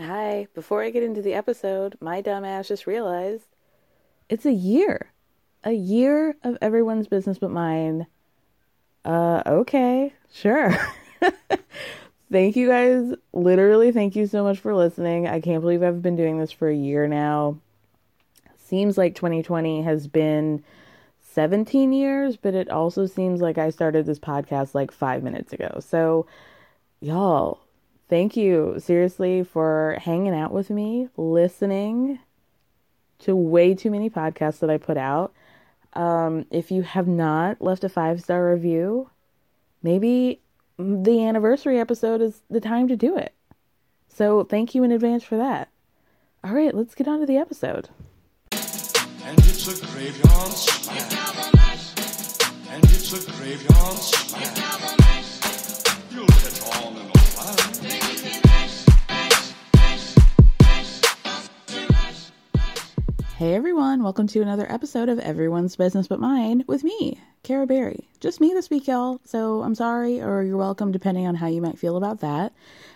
Hi, before I get into the episode, my dumbass just realized it's a year. A year of everyone's business but mine. Uh, okay, sure. thank you guys. Literally, thank you so much for listening. I can't believe I've been doing this for a year now. Seems like 2020 has been 17 years, but it also seems like I started this podcast like five minutes ago. So, y'all, thank you seriously for hanging out with me, listening to way too many podcasts that I put out. Um, if you have not left a five star review, maybe the anniversary episode is the time to do it. So thank you in advance for that. All right, let's get on to the episode. And it's a graveyard smash. And it's a graveyard smash. You'll get on in a while. Hey everyone, welcome to another episode of Everyone's Business But Mine with me, Cara Berry. Just me this week, y'all, so I'm sorry or you're welcome depending on how you might feel about that.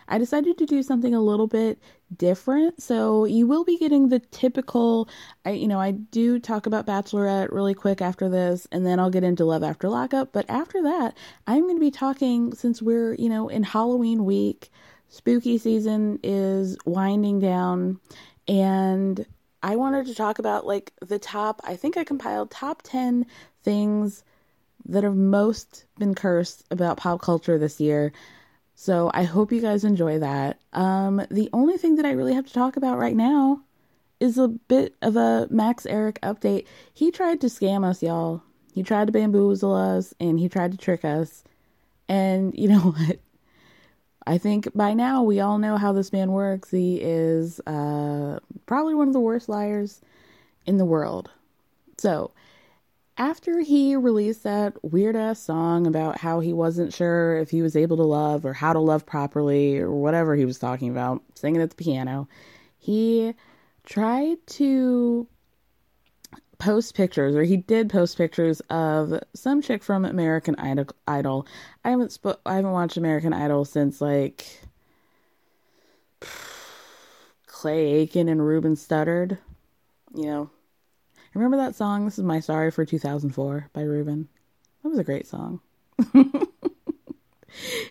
I decided to do something a little bit different, so you will be getting the typical I you know, I do talk about Bachelorette really quick after this and then I'll get into Love After Lockup, but after that, I'm going to be talking since we're, you know, in Halloween week, spooky season is winding down and I wanted to talk about like the top, I think I compiled top 10 things that have most been cursed about pop culture this year. So I hope you guys enjoy that. Um, the only thing that I really have to talk about right now is a bit of a Max Ehrich update. He tried to scam us, y'all. He tried to bamboozle us and he tried to trick us. And you know what? I think by now we all know how this man works. He is uh, probably one of the worst liars in the world. So, after he released that weird ass song about how he wasn't sure if he was able to love or how to love properly or whatever he was talking about, singing at the piano, he tried to post pictures, or he did post pictures of some chick from American Idol. I haven't I haven't watched American Idol since like Clay Aiken and Ruben Studdard. You know, remember that song? This is my sorry for 2004 by Ruben. That was a great song. it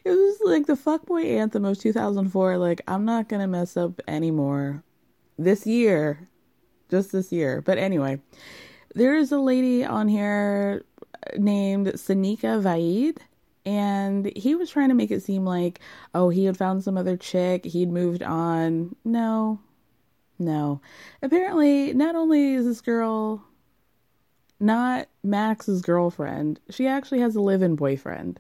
was like the fuckboy anthem of 2004. Like I'm not gonna mess up anymore this year just this year. But anyway, there's a lady on here named Sanika Vaid, and he was trying to make it seem like, oh, he had found some other chick, he'd moved on. No, no. Apparently, not only is this girl not Max's girlfriend, she actually has a live in boyfriend.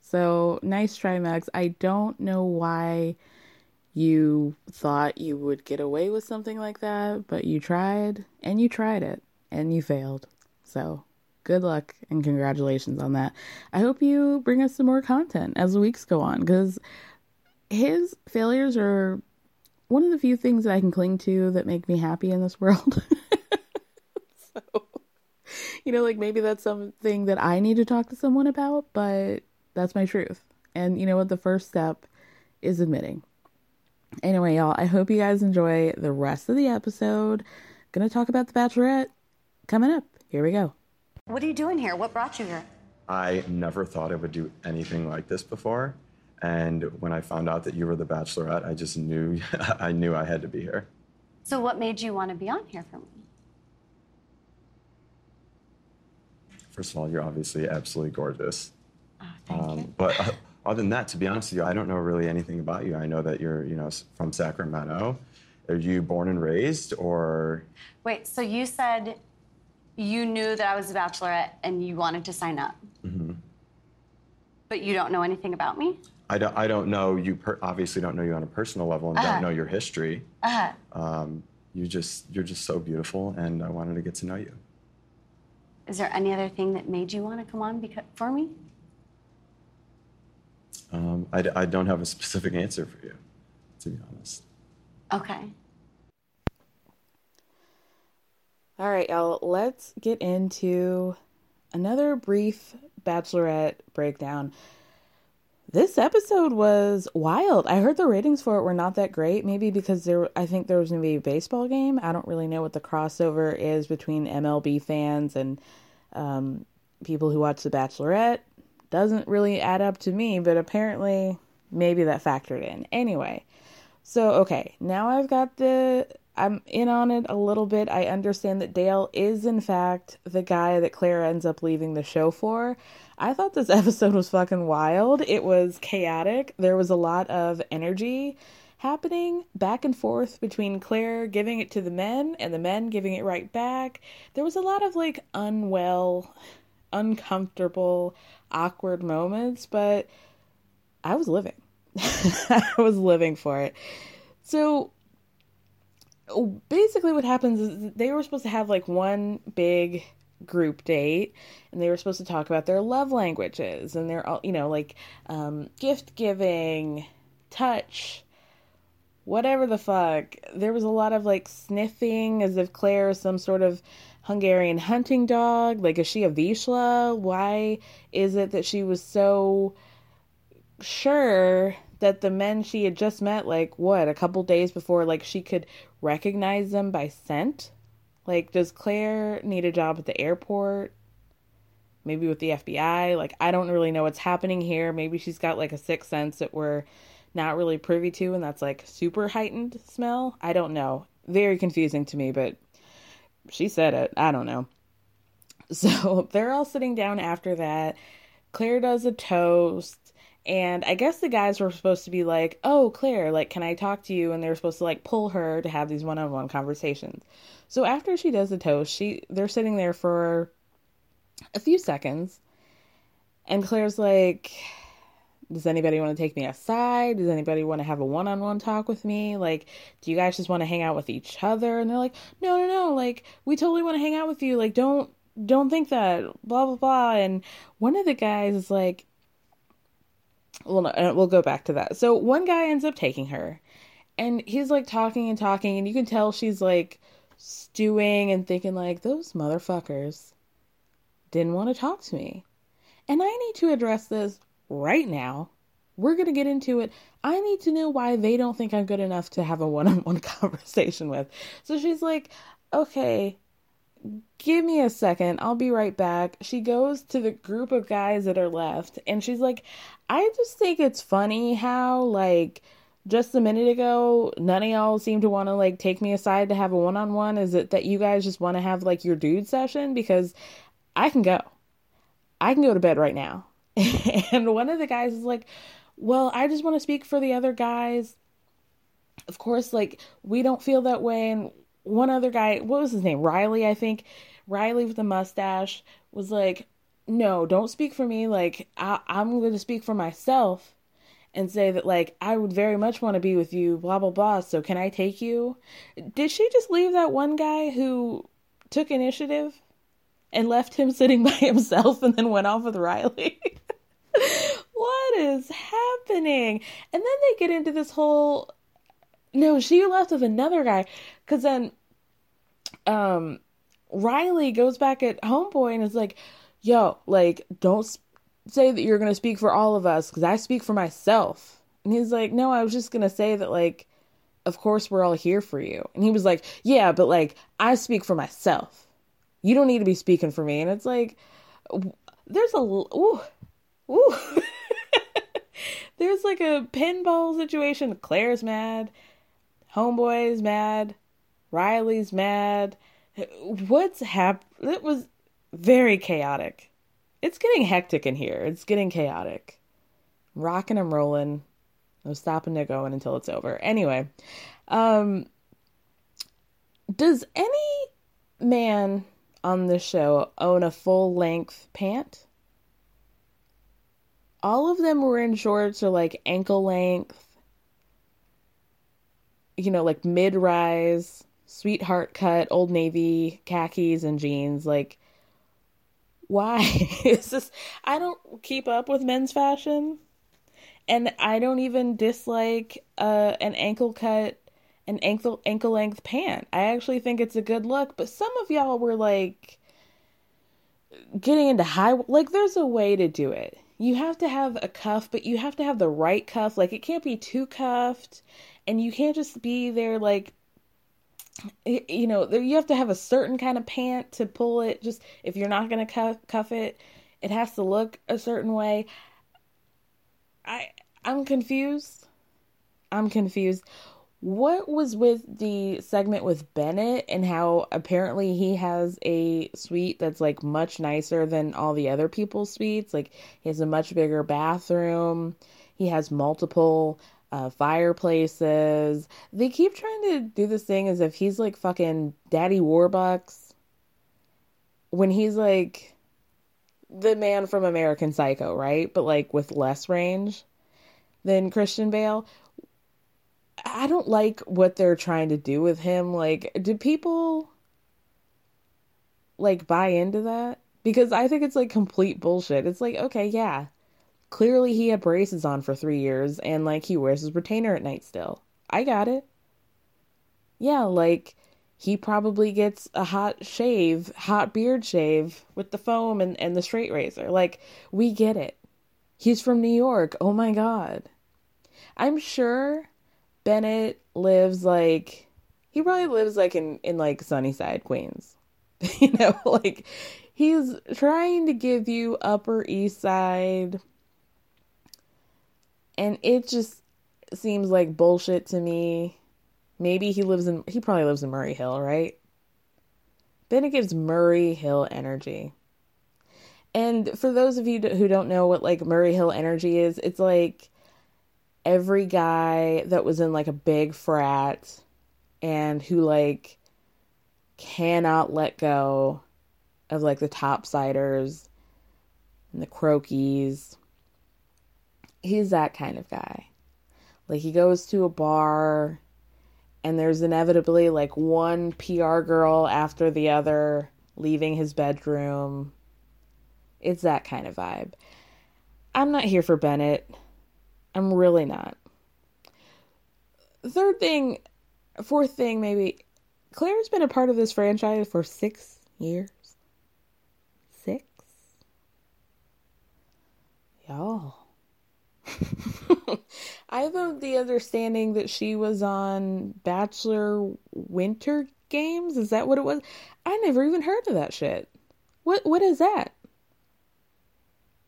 So nice try, Max. I don't know why you thought you would get away with something like that, but you tried and you tried it and you failed. So good luck and congratulations on that. I hope you bring us some more content as the weeks go on because his failures are one of the few things that I can cling to that make me happy in this world. so, you know, like maybe that's something that I need to talk to someone about, but that's my truth. And you know what? The first step is admitting. Anyway, y'all, I hope you guys enjoy the rest of the episode. Gonna talk about The Bachelorette coming up. Here we go. What are you doing here? What brought you here? I never thought I would do anything like this before. And when I found out that you were the bachelorette, I just knew I knew I had to be here. So, what made you want to be on here for me? First of all, you're obviously absolutely gorgeous. Oh, thank Um, you. but uh, other than that, to be honest with you, I don't know really anything about you. I know that you're, you know, from Sacramento. Are you born and raised, or Wait, so you said you knew that I was a bachelorette and you wanted to sign up, Mm-hmm. but you don't know anything about me? I don't? I don't know you. Per- obviously, don't know you on a personal level, and Uh-huh. don't know your history. Uh, Um, you just, you're just so beautiful, and I wanted to get to know you. is there any other thing that made you want to come on beca- for me? Um, I, d- I don't have a specific answer for you, to be honest. Okay. All right, y'all, let's get into another brief bachelorette breakdown. This episode was wild. I heard the ratings for it were not that great, maybe because there I think there was going to be a baseball game. I don't really know what the crossover is between MLB fans and um, people who watch The Bachelorette. Doesn't really add up to me, but apparently maybe that factored in. Anyway, so, okay, now I've got the. I'm in on it a little bit. I understand that Dale is, in fact, the guy that Clare ends up leaving the show for. I thought this episode was fucking wild. It was chaotic. There was a lot of energy happening back and forth between Clare giving it to the men and the men giving it right back. There was a lot of like unwell, uncomfortable, awkward moments, but I was living. I was living for it. So basically, what happens is they were supposed to have like one big group date and they were supposed to talk about their love languages and they're all, you know, like um, gift giving, touch, whatever the fuck. There was a lot of like sniffing as if Clare is some sort of Hungarian hunting dog. Like, is she a Vizsla? Why is it that she was so sure that the men she had just met, like, what, a couple days before, like, she could recognize them by scent? Like, does Clare need a job at the airport? Maybe with the FBI? Like, I don't really know what's happening here. Maybe she's got, like, a sixth sense that we're not really privy to, and that's, like, super heightened smell. I don't know. Very confusing to me, but she said it. I don't know. So they're all sitting down after that. Clare does a toast. And I guess the guys were supposed to be like, oh, Clare, like, can I talk to you? And they were supposed to like pull her to have these one on one conversations. So after she does the toast, she they're sitting there for a few seconds. And Clare's like, does anybody want to take me aside? Does anybody want to have a one on one talk with me? Like, do you guys just want to hang out with each other? And they're like, no, no, no. Like, we totally want to hang out with you. Like, don't, don't think that, blah, blah, blah. And one of the guys is like, well, no, uh, we'll go back to that. So one guy ends up taking her and he's like talking and talking and you can tell she's like stewing and thinking like those motherfuckers didn't want to talk to me. And I need to address this right now. We're to get into it. I need to know why they don't think I'm good enough to have a one-on-one conversation with. So she's like, "Okay, give me a second. I'll be right back. She goes to the group of guys that are left and she's like, I just think it's funny how, like, just a minute ago, none of y'all seem to want to, like, take me aside to have a one on one. Is it that you guys just want to have, like, your dude session? Because I can go. I can go to bed right now. and one of the guys is like, Well, I just want to speak for the other guys. Of course, like, we don't feel that way. And one other guy, what was his name? Riley, I think. Riley with the mustache was like, no, don't speak for me. Like, I, I'm going to speak for myself and say that, like, I would very much want to be with you, blah, blah, blah. So, can I take you? Did she just leave that one guy who took initiative and left him sitting by himself and then went off with Riley? what is happening? And then they get into this whole. No, she left with another guy. Because then, um, Riley goes back at Homeboy and is like, yo, like, don't say that you're going to speak for all of us because I speak for myself. And he's like, no, I was just going to say that, like, of course we're all here for you. And he was like, yeah, but like, I speak for myself. You don't need to be speaking for me. And it's like, there's a, ooh, ooh. there's like a pinball situation. Clare's mad. Homeboy's mad. Riley's mad. What's hap? It was very chaotic. It's getting hectic in here. It's getting chaotic. rocking and rolling. No stopping to going until it's over. Anyway, um, does any man on this show own a full length pant? All of them were in shorts or like ankle length, you know, like mid rise, sweetheart cut, old navy, khakis, and jeans. Like, why? Is this i don't keep up with men's fashion. And i don't even dislike uh, an ankle cut an ankle ankle length pant. I actually think it's a good look but some of y'all were like getting into high like there's a way to do it. You have to have a cuff but you have to have the right cuff. Like it can't be too cuffed and you can't just be there like you know you have to have a certain kind of pant to pull it. Just if you're not going to cuff, cuff it it has to look a certain way. I i'm confused. I'm confused. What was with the segment with Bennett and how apparently he has a suite that's like much nicer than all the other people's suites? Like he has a much bigger bathroom. He has multiple uh, fireplaces. They keep trying to do this thing as if he's like fucking Daddy Warbucks when he's like the man from American Psycho, right? But like with less range than Christian Bale. I don't like what they're trying to do with him. Like, do people like buy into that? Because I think it's like complete bullshit. It's like, okay, yeah, Clearly, he had braces on for three years and like he wears his retainer at night still. I got it. Yeah, like he probably gets a hot shave, hot beard shave with the foam and, and the straight razor. Like, we get it. He's from New York. Oh my God. I'm sure Bennett lives like, he probably lives like in, in like Sunnyside, Queens. you know, like he's trying to give you Upper East Side and it just seems like bullshit to me. Maybe he lives in he probably lives in Murray Hill, right? Then it gives Murray Hill energy. And for those of you who don't know what like Murray Hill energy is, it's like every guy that was in like a big frat and who like cannot let go of like the topsiders and the croakies he's that kind of guy. Like he goes to a bar and there's inevitably like one PR girl after the other leaving his bedroom. It's that kind of vibe. I'm not here for Bennett. I'm really not. Third thing, fourth thing, maybe. Clare's been a part of this franchise for six years. Six? Y'all. I have the understanding that she was on Bachelor Winter Games. Is that what it was? I never even heard of that shit. What what is that?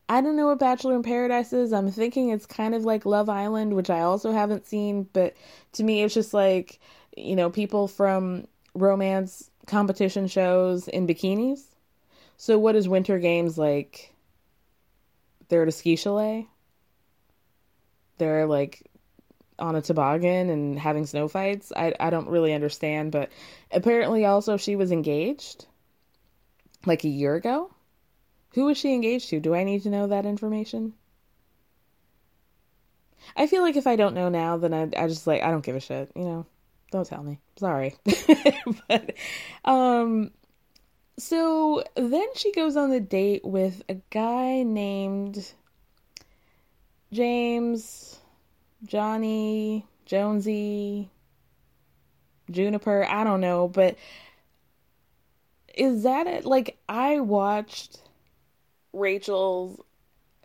I don't know what Bachelor in Paradise is. I'm thinking it's kind of like Love Island, which I also haven't seen, but to me it's just like, you know, people from romance competition shows in bikinis. So what is Winter Games like? They're at a ski chalet? They're like on a toboggan and having snow fights. I I don't really understand, but apparently also she was engaged like a year ago. Who was she engaged to? Do I need to know that information? I feel like if I don't know now, then I, I just like, I don't give a shit, you know? Don't tell me. Sorry. but, um, so then she goes on the date with a guy named James, Johnny, Jonesy, Juniper. I don't know, but is that it? Like, I watched Rachel's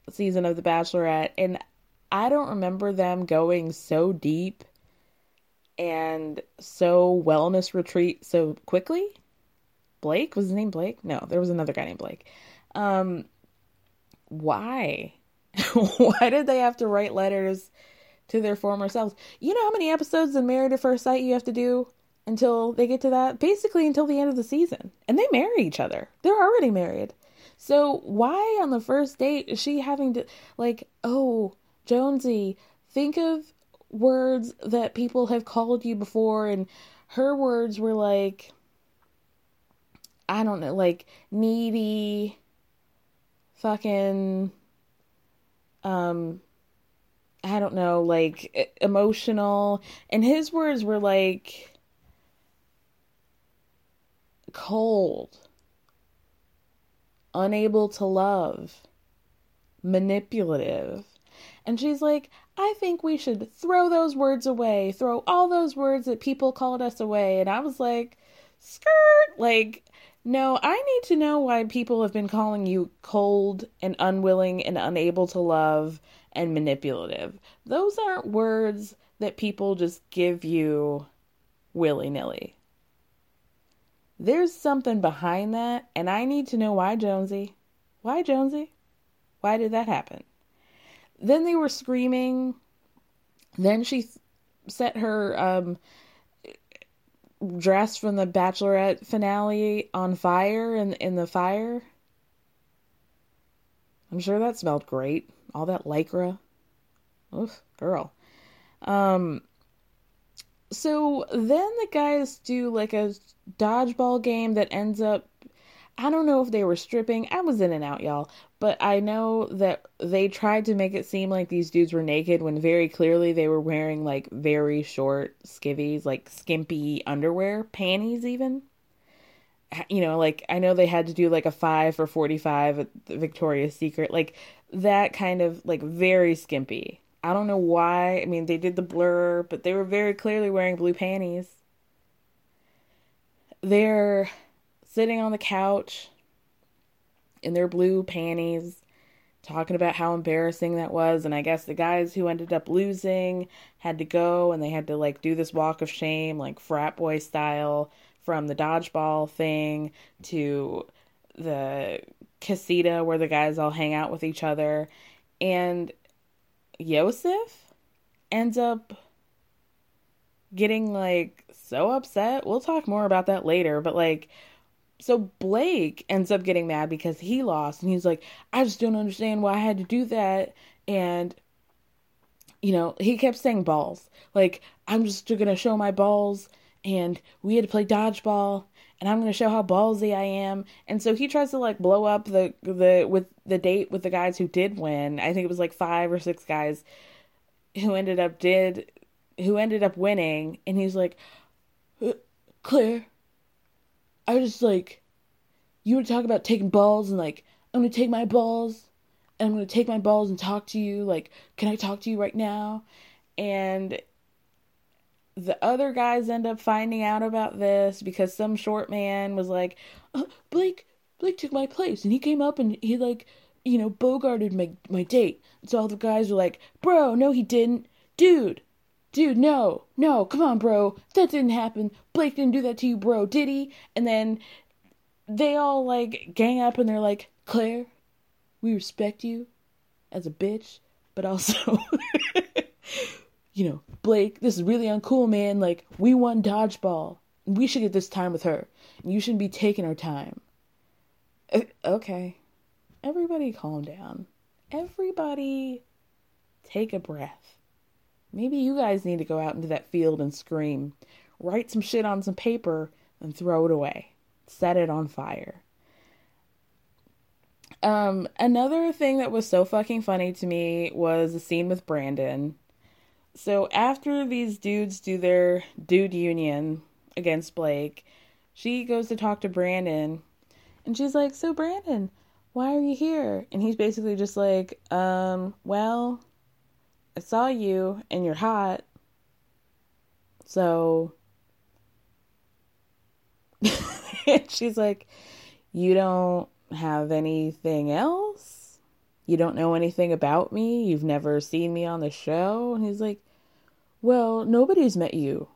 season of The Bachelorette, and I don't remember them going so deep and so wellness retreat so quickly. Blake was his name Blake? No, there was another guy named Blake. Um why? why did they have to write letters to their former selves? You know how many episodes in Married at First Sight you have to do until they get to that? Basically until the end of the season. And they marry each other. They're already married. So why on the first date is she having to like, oh, Jonesy, think of words that people have called you before and her words were like I don't know, like needy, fucking, um, I don't know, like emotional. And his words were like cold, unable to love, manipulative. And she's like, I think we should throw those words away, throw all those words that people called us away. And I was like, skirt, like, no, I need to know why people have been calling you cold and unwilling and unable to love and manipulative. Those aren't words that people just give you willy nilly. There's something behind that, and I need to know why, Jonesy. Why, Jonesy? Why did that happen? Then they were screaming. Then she set her um, dress from the Bachelorette finale on fire in in the fire. I'm sure that smelled great. All that lycra. Oof, girl. Um so then the guys do like a dodgeball game that ends up I don't know if they were stripping. I was in and out, y'all. But I know that they tried to make it seem like these dudes were naked when very clearly they were wearing like very short skivvies, like skimpy underwear, panties even. You know, like I know they had to do like a 5 for 45 at Victoria's Secret, like that kind of like very skimpy. I don't know why. I mean, they did the blur, but they were very clearly wearing blue panties. They're sitting on the couch in their blue panties talking about how embarrassing that was and i guess the guys who ended up losing had to go and they had to like do this walk of shame like frat boy style from the dodgeball thing to the casita where the guys all hang out with each other and Yosef ends up getting like so upset. We'll talk more about that later, but like so Blake ends up getting mad because he lost and he's like, I just don't understand why I had to do that. And, you know, he kept saying balls. Like, I'm just gonna show my balls and we had to play dodgeball and I'm gonna show how ballsy I am. And so he tries to like blow up the the with the date with the guys who did win. I think it was like five or six guys who ended up did who ended up winning and he's like uh, Clare I was just like, you to talk about taking balls and like, I'm gonna take my balls and I'm gonna take my balls and talk to you. Like, can I talk to you right now? And the other guys end up finding out about this because some short man was like, uh, Blake, Blake took my place and he came up and he like, you know, bogarted my my date. So all the guys were like, bro, no, he didn't, dude. Dude, no, no, come on, bro. That didn't happen. Blake didn't do that to you, bro, did he? And then they all like gang up and they're like, Clare, we respect you as a bitch, but also, you know, Blake, this is really uncool, man. Like, we won dodgeball. We should get this time with her. You shouldn't be taking her time. Uh, okay. Everybody calm down. Everybody take a breath. Maybe you guys need to go out into that field and scream. Write some shit on some paper and throw it away. Set it on fire. Um, another thing that was so fucking funny to me was the scene with Brandon. So after these dudes do their dude union against Blake, she goes to talk to Brandon and she's like, So Brandon, why are you here? And he's basically just like, um, well, I saw you and you're hot. So she's like, You don't have anything else? You don't know anything about me? You've never seen me on the show? And he's like, Well, nobody's met you.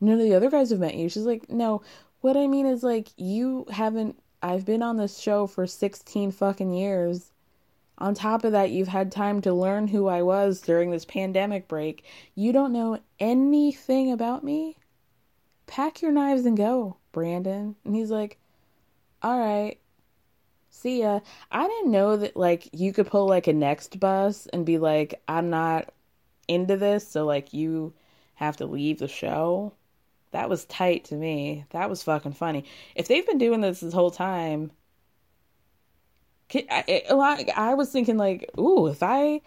None of the other guys have met you. She's like, No, what I mean is, like, you haven't. I've been on this show for 16 fucking years. On top of that, you've had time to learn who I was during this pandemic break. You don't know anything about me? Pack your knives and go, Brandon. And he's like, All right see ya. I didn't know that like you could pull like a next bus and be like, I'm not into this, so like you have to leave the show. That was tight to me. That was fucking funny. If they've been doing this this whole time, I, I was thinking like, ooh, if I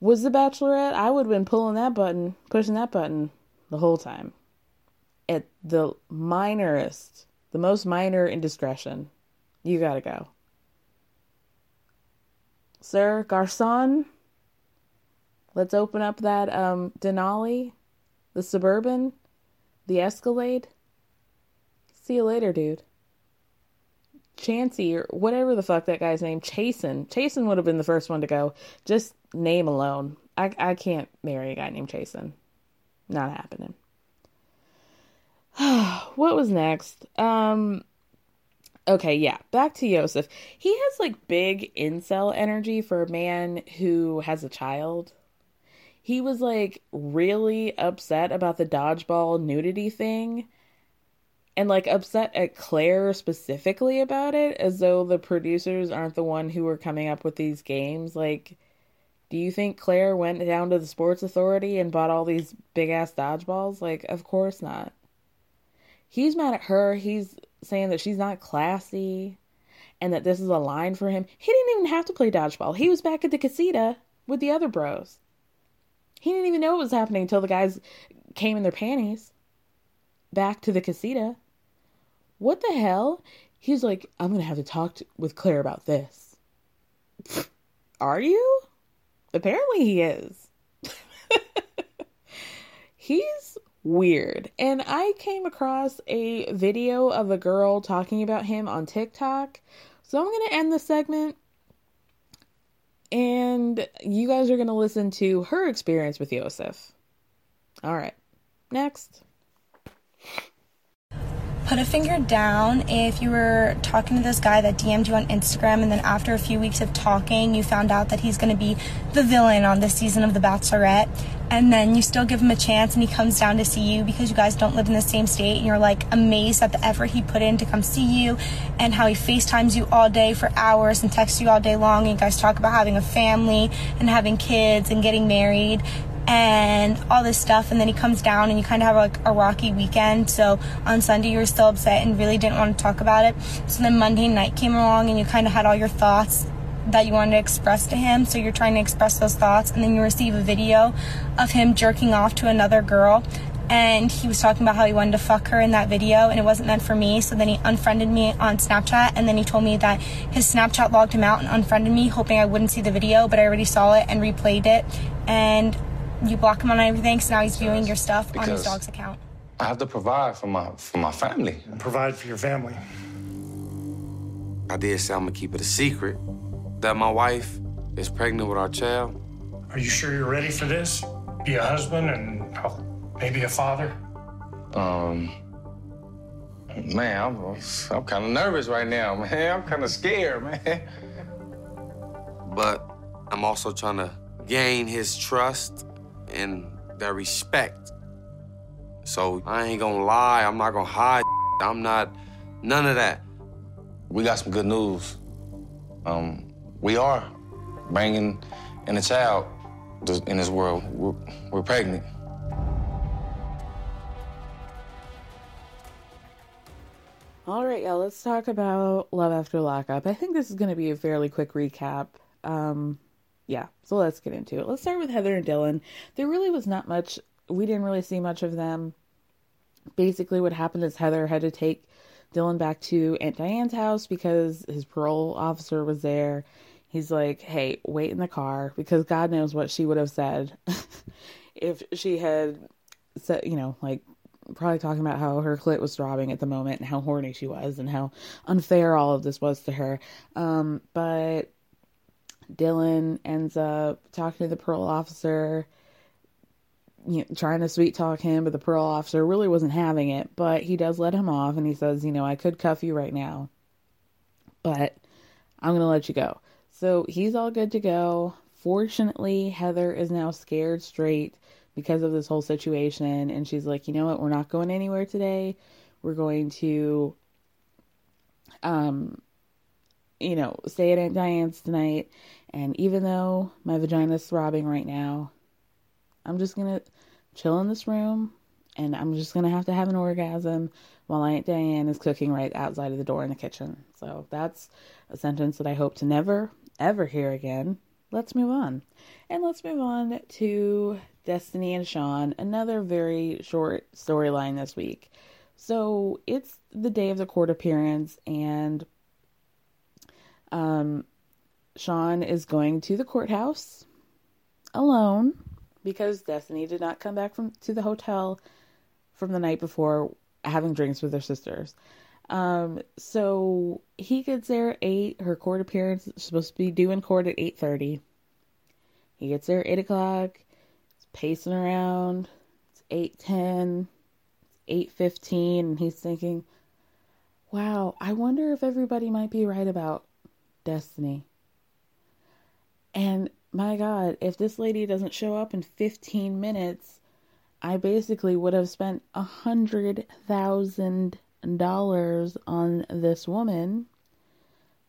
was the Bachelorette, I would have been pulling that button, pushing that button the whole time. At the minorest, the most minor indiscretion, you gotta go. Sir Garcon, let's open up that um, Denali, the Suburban, the Escalade. See you later, dude. Chancey or whatever the fuck that guy's name, Chasen. Chasen would have been the first one to go. Just name alone. I I can't marry a guy named Chasen. Not happening. what was next? Um okay, yeah, back to Yosef. He has like big incel energy for a man who has a child. He was like really upset about the dodgeball nudity thing and like upset at Clare specifically about it as though the producers aren't the one who were coming up with these games. Like do you think Clare went down to the sports authority and bought all these big ass dodgeballs? Like of course not. He's mad at her. He's saying that she's not classy and that this is a line for him. He didn't even have to play dodgeball. He was back at the casita with the other bros. He didn't even know what was happening until the guys came in their panties back to the casita what the hell? He's like, I'm going to have to talk to, with Clare about this. Are you? Apparently he is. He's weird. And I came across a video of a girl talking about him on TikTok. So I'm going to end the segment and you guys are going to listen to her experience with Yosef. All right. Next put a finger down if you were talking to this guy that DM'd you on Instagram and then after a few weeks of talking, you found out that he's going to be the villain on this season of The Bachelorette. And then you still give him a chance and he comes down to see you because you guys don't live in the same state and you're like amazed at the effort he put in to come see you and how he FaceTimes you all day for hours and texts you all day long. And you guys talk about having a family and having kids and getting married and all this stuff and then he comes down and you kind of have like a rocky weekend. So on sunday you were still upset and really didn't want to talk about it. So then monday night came along and you kind of had all your thoughts that you wanted to express to him. So you're trying to express those thoughts and then you receive a video of him jerking off to another girl. And he was talking about how he wanted to fuck her in that video and it wasn't meant for me. So then he unfriended me on snapchat and then he told me that his snapchat logged him out and unfriended me hoping i wouldn't see the video but i already saw it and replayed it. And you block him on everything, so now he's viewing your stuff on his dog's account. I have to provide for my for my family. Provide for your family. I did say I'm gonna keep it a secret that my wife is pregnant with our child. Are you sure you're ready for this? Be a husband and maybe a father? Um, man, I'm, I'm kind of nervous right now, man. I'm kind of scared, man. But I'm also trying to gain his trust and their respect. So I ain't gonna lie, I'm not gonna hide. I'm not none of that. We got some good news. Um, we are bringing in a child in this world. We're, we're pregnant. All right, y'all, let's talk about Love After Lockup. I think this is going to be a fairly quick recap. Um, yeah, so let's get into it. Let's start with Heather and Dylan. There really was not much, we didn't really see much of them. Basically, what happened is Heather had to take Dylan back to Aunt Diane's house because his parole officer was there. He's like, hey, wait in the car because God knows what she would have said if she had said, you know, like probably talking about how her clit was throbbing at the moment and how horny she was and how unfair all of this was to her. Um, but Dylan ends up talking to the parole officer, you know, trying to sweet talk him, but the parole officer really wasn't having it. But he does let him off and he says, You know, I could cuff you right now, but I'm going to let you go. So he's all good to go. Fortunately, Heather is now scared straight because of this whole situation. And she's like, you know what? We're not going anywhere today. We're going to, um, you know, stay at Aunt Diane's tonight. And even though my vagina's throbbing right now, I'm just to chill in this room and I'm just to have to have an orgasm while Aunt Diane is cooking right outside of the door in the kitchen. So that's a sentence that I hope to never, ever hear again. Let's move on. And let's move on to Destiny and Sean, another very short storyline this week. So it's the day of the court appearance, and um, Sean is going to the courthouse alone because Destiny did not come back from to the hotel from the night before having drinks with her sisters. Um, so he gets there at eight. Her court appearance is supposed to be due in court at eight thirty. He gets there at eight o'clock He's pacing around. It's eight ten. Eight fifteen, and he's thinking, "Wow, I wonder if everybody might be right about Destiny." And my god, if this lady doesn't show up in 15 minutes, I basically would have spent a hundred thousand dollars on this woman.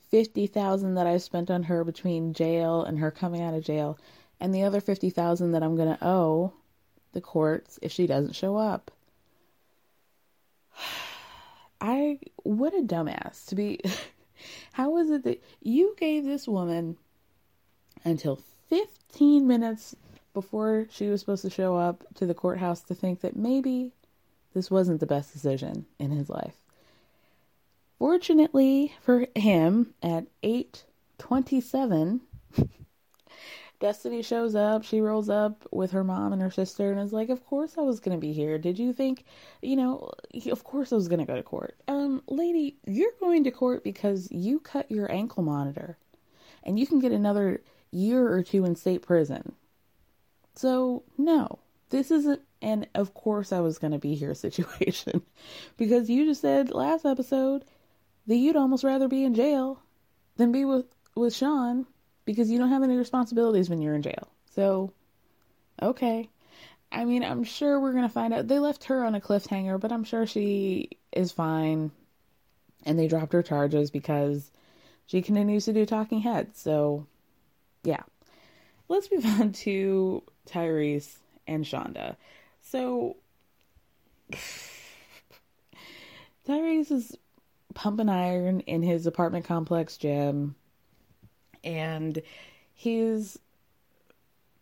Fifty thousand that I spent on her between jail and her coming out of jail and the other 50,000 that I'm going to owe the courts if she doesn't show up. I what a dumbass to be How is it that you gave this woman until 15 minutes before she was supposed to show up to the courthouse to think that maybe this wasn't the best decision in his life. Fortunately for him at 8:27 Destiny shows up. She rolls up with her mom and her sister and is like, Of course I was going to be here. Did you think, you know, of course I was going to go to court. Um, lady, you're going to court because you cut your ankle monitor and you can get another year or two in state prison. So, no, this isn't an of course I was going to be here situation because you just said last episode that you'd almost rather be in jail than be with, with Sean because you don't have any responsibilities when you're in jail. So, okay. I mean, I'm sure we're going to find out. They left her on a cliffhanger, but I'm sure she is fine. And they dropped her charges because she continues to do talking heads. So, yeah. Let's move on to Tyrese and Shonda. So, Tyrese is pumping iron in his apartment complex gym and he's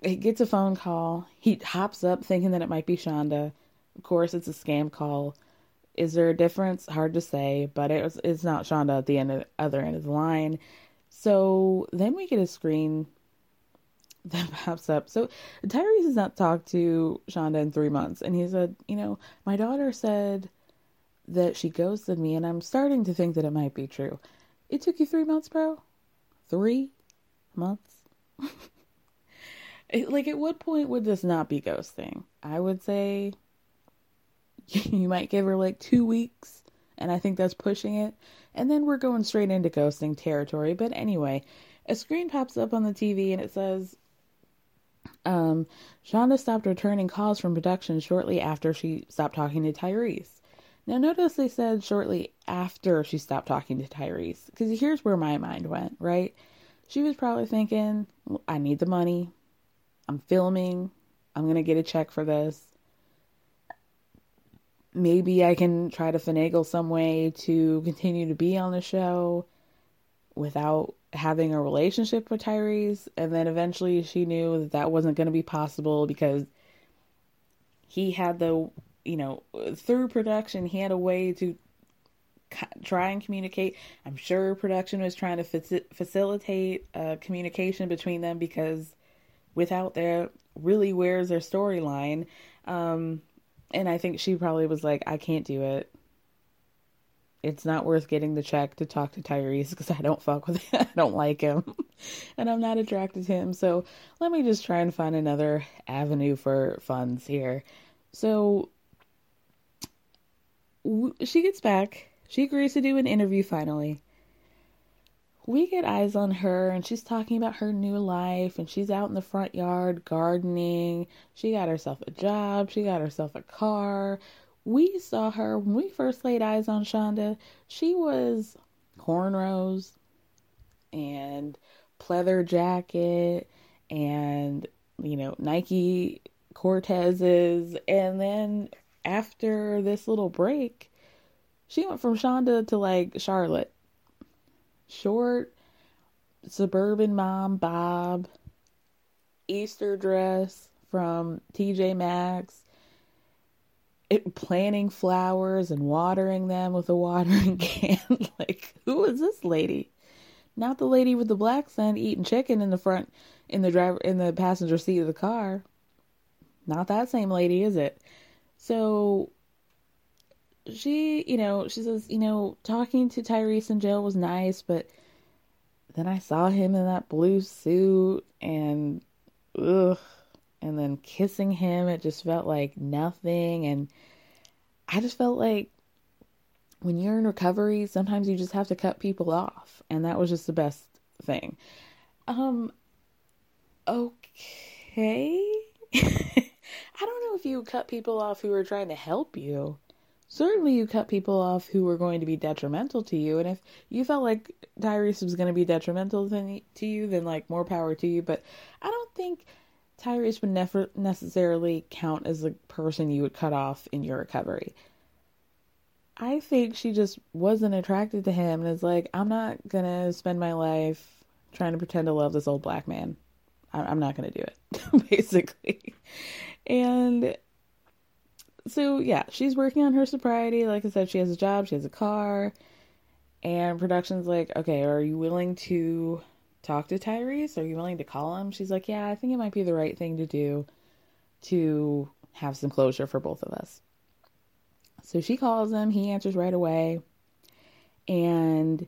he gets a phone call. He hops up thinking that it might be Shonda. Of course, it's a scam call. Is there a difference? Hard to say, but it was, it's not Shonda at the end of, other end of the line. So then we get a screen that pops up. So Tyrese has not talked to Shonda in three months, and he said, you know, my daughter said that she ghosted me, and I'm starting to think that it might be true. It took you three months, bro three months. like, at what point would this not be ghosting? I would say you might give her like two weeks, and I think that's pushing it. And then we're going straight into ghosting territory. But anyway, a screen pops up on the TV and it says, um, Shonda stopped returning calls from production shortly after she stopped talking to Tyrese. Now, notice they said shortly after she stopped talking to Tyrese, because here's where my mind went, right? She was probably thinking, I need the money. I'm filming. I'm going to get a check for this. Maybe I can try to finagle some way to continue to be on the show without having a relationship with Tyrese. And then eventually she knew that that wasn't going to be possible because he had the, you know, through production, he had a way to try and communicate. I'm sure production was trying to faci- facilitate uh, communication between them because without their really where's their storyline. Um, and I think she probably was like, I can't do it. It's not worth getting the check to talk to Tyrese because I don't fuck with him. I don't like him. and I'm not attracted to him. So let me just try and find another avenue for funds here. So she gets back. She agrees to do an interview finally. We get eyes on her and she's talking about her new life and she's out in the front yard gardening. She got herself a job, she got herself a car. We saw her when we first laid eyes on Shonda. She was cornrows and pleather jacket and you know Nike Cortezes and then after this little break she went from Shonda to like Charlotte short suburban mom bob Easter dress from TJ Maxx it, planting flowers and watering them with a watering can. Like who is this lady? Not the lady with the black son eating chicken in the front in the driver in the passenger seat of the car. Not that same lady is it? So she, you know, she says, you know, talking to Tyrese in jail was nice, but then I saw him in that blue suit and ugh, and then kissing him, it just felt like nothing. And I just felt like when you're in recovery, sometimes you just have to cut people off. And that was just the best thing. Um, okay. I don't know if you cut people off who are trying to help you certainly you cut people off who were going to be detrimental to you and if you felt like tyrese was going to be detrimental to you then like more power to you but i don't think tyrese would never necessarily count as a person you would cut off in your recovery. I think she just wasn't attracted to him and is like i'm not going to spend my life trying to pretend to love this old black man. I'm not going to do it basically. And so yeah, she's working on her sobriety. Like I said, she has a job, she has a car, and production's like, okay, are you willing to talk to Tyrese? Are you willing to call him? She's like, yeah, I think it might be the right thing to do to have some closure for both of us. So she calls him, he answers right away, and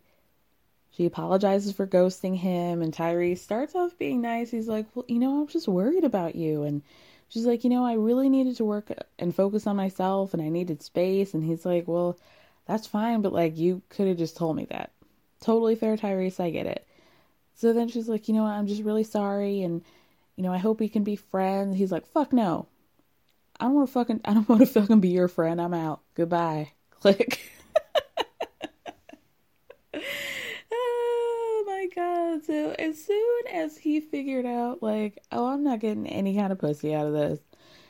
she apologizes for ghosting him. And Tyrese starts off being nice. He's like, well, you know, I'm just worried about you. And she's like, you know, I really needed to work and focus on myself and I needed space. And he's like, well, that's fine, but like, you could have just told me that. Totally fair, Tyrese. I get it. So then she's like, you know what? I'm just really sorry. And, you know, I hope we can be friends. He's like, fuck no. I don't want to fucking, I don't want to fucking be your friend. I'm out. Goodbye. Click. So as soon as he figured out, like, oh, I'm not getting any kind of pussy out of this,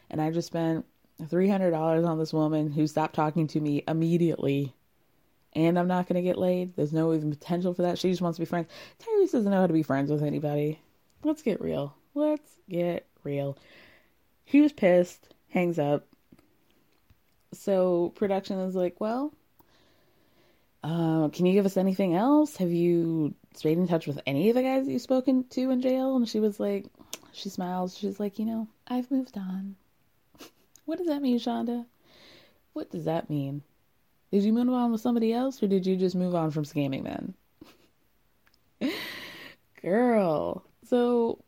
and I just spent $300 on this woman who stopped talking to me immediately, and I'm not going to get laid, there's no even potential for that. She just wants to be friends. Tyrese doesn't know how to be friends with anybody. Let's get real. Let's get real. He was pissed, hangs up. So production is like, well, uh, can you give us anything else? Have you stayed in touch with any of the guys you've spoken to in jail? And she was like, she smiles. She's like, you know, I've moved on. what does that mean, Shonda? What does that mean? Did you move on with somebody else or did you just move on from scamming men? Girl. So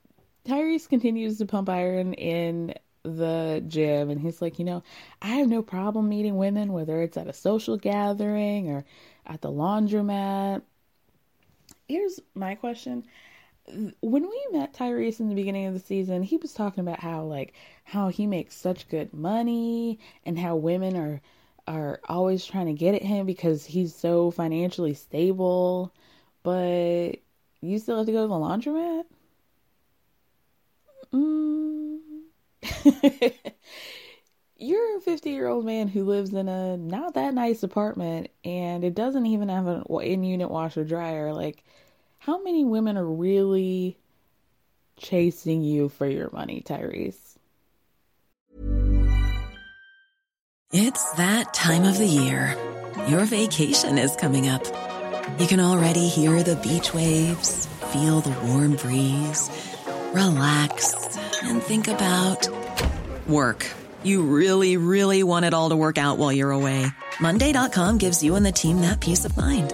Tyrese continues to pump iron in the gym and he's like, you know, I have no problem meeting women, whether it's at a social gathering or at the laundromat here's my question when we met Tyrese in the beginning of the season, he was talking about how like how he makes such good money and how women are are always trying to get at him because he's so financially stable. But you still have to go to the laundromat? Mm. you're a 50 year old man who lives in a not that nice apartment and it doesn't even have an in unit washer dryer. Like, how many women are really chasing you for your money, Tyrese? It's that time of the year. Your vacation is coming up. You can already hear the beach waves, feel the warm breeze, relax, and think about work. You really, really want it all to work out while you're away. Monday.com gives you and the team that peace of mind.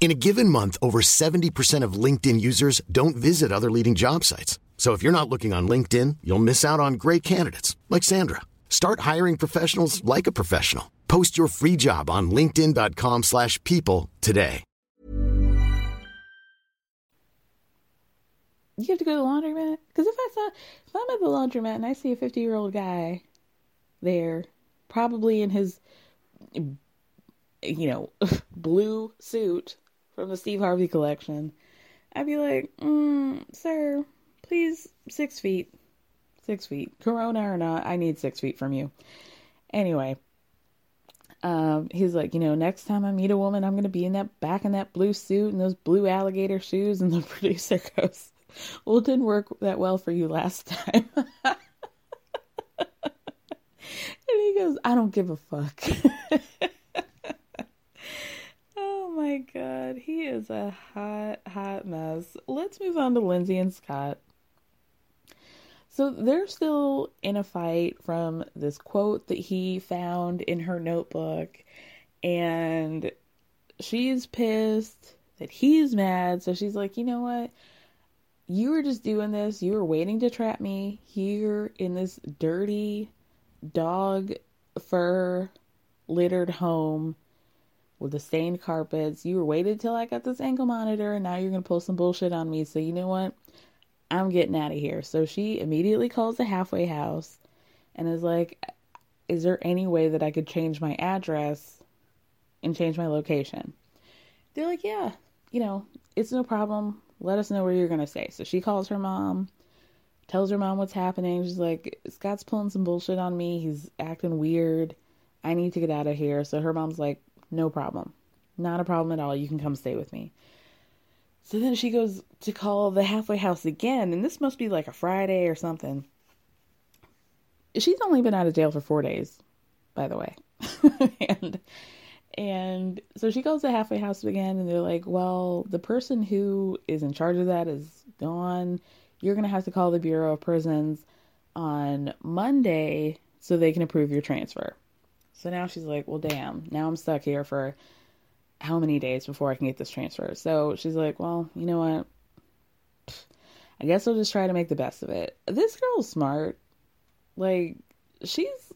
In a given month, over 70% of LinkedIn users don't visit other leading job sites. So if you're not looking on LinkedIn, you'll miss out on great candidates like Sandra. Start hiring professionals like a professional. Post your free job on linkedin.com/people today. You have to go to the laundromat? Because if I saw, if I'm at the laundromat and I see a 50 year old guy there, probably in his, you know, blue suit from the Steve Harvey collection, I'd be like, mm, sir, please, six feet. Six feet. Corona or not, I need six feet from you. Anyway, um, he's like, you know, next time I meet a woman, I'm going to be in that back in that blue suit and those blue alligator shoes. And the producer goes, well, it didn't work that well for you last time. and he goes, I don't give a fuck. my God. He is a hot, hot mess. Let's move on to Lindsay and Scott. So they're still in a fight from this quote that he found in her notebook. And she's pissed that he's mad. So she's like, you know what? You were just doing this. You were waiting to trap me here in this dirty dog fur littered home with the stained carpets. You were waiting till I got this ankle monitor and now you're to pull some bullshit on me. So you know what? I'm getting out of here. So she immediately calls the halfway house and is like, Is there any way that I could change my address and change my location? They're like, Yeah, you know, it's no problem. Let us know where you're to stay. So she calls her mom, tells her mom what's happening. She's like, Scott's pulling some bullshit on me. He's acting weird. I need to get out of here. So her mom's like, No problem. Not a problem at all. You can come stay with me. So then she goes to call the halfway house again, and this must be like a Friday or something. She's only been out of jail for four days, by the way. and and so she goes to halfway house again, and they're like, "Well, the person who is in charge of that is gone. You're gonna have to call the Bureau of Prisons on Monday so they can approve your transfer." So now she's like, "Well, damn. Now I'm stuck here for." how many days before I can get this transfer. So she's like, well, you know what? I guess I'll just try to make the best of it. This girl's smart. Like, she's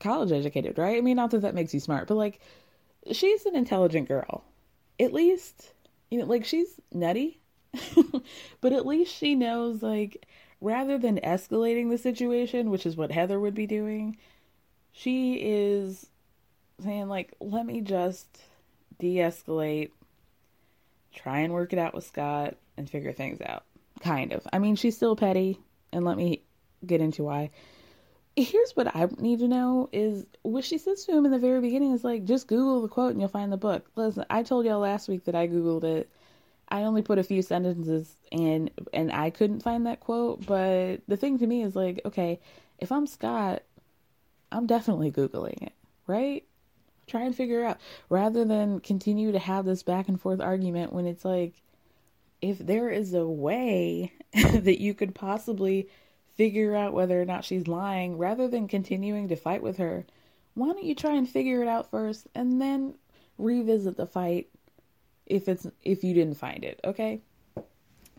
college educated, right? I mean, not that that makes you smart, but like, she's an intelligent girl. At least, you know, like, she's nutty, but at least she knows, like, rather than escalating the situation, which is what Heather would be doing, she is saying, like, let me just de escalate, try and work it out with Scott, and figure things out. Kind of. I mean, she's still petty, and let me get into why. Here's what I need to know is what she says to him in the very beginning is like, just Google the quote and you'll find the book. Listen, I told y'all last week that I Googled it. I only put a few sentences in and I couldn't find that quote, but the thing to me is like, okay, if I'm Scott, I'm definitely Googling it, right? try and figure out rather than continue to have this back and forth argument when it's like if there is a way that you could possibly figure out whether or not she's lying rather than continuing to fight with her why don't you try and figure it out first and then revisit the fight if it's if you didn't find it okay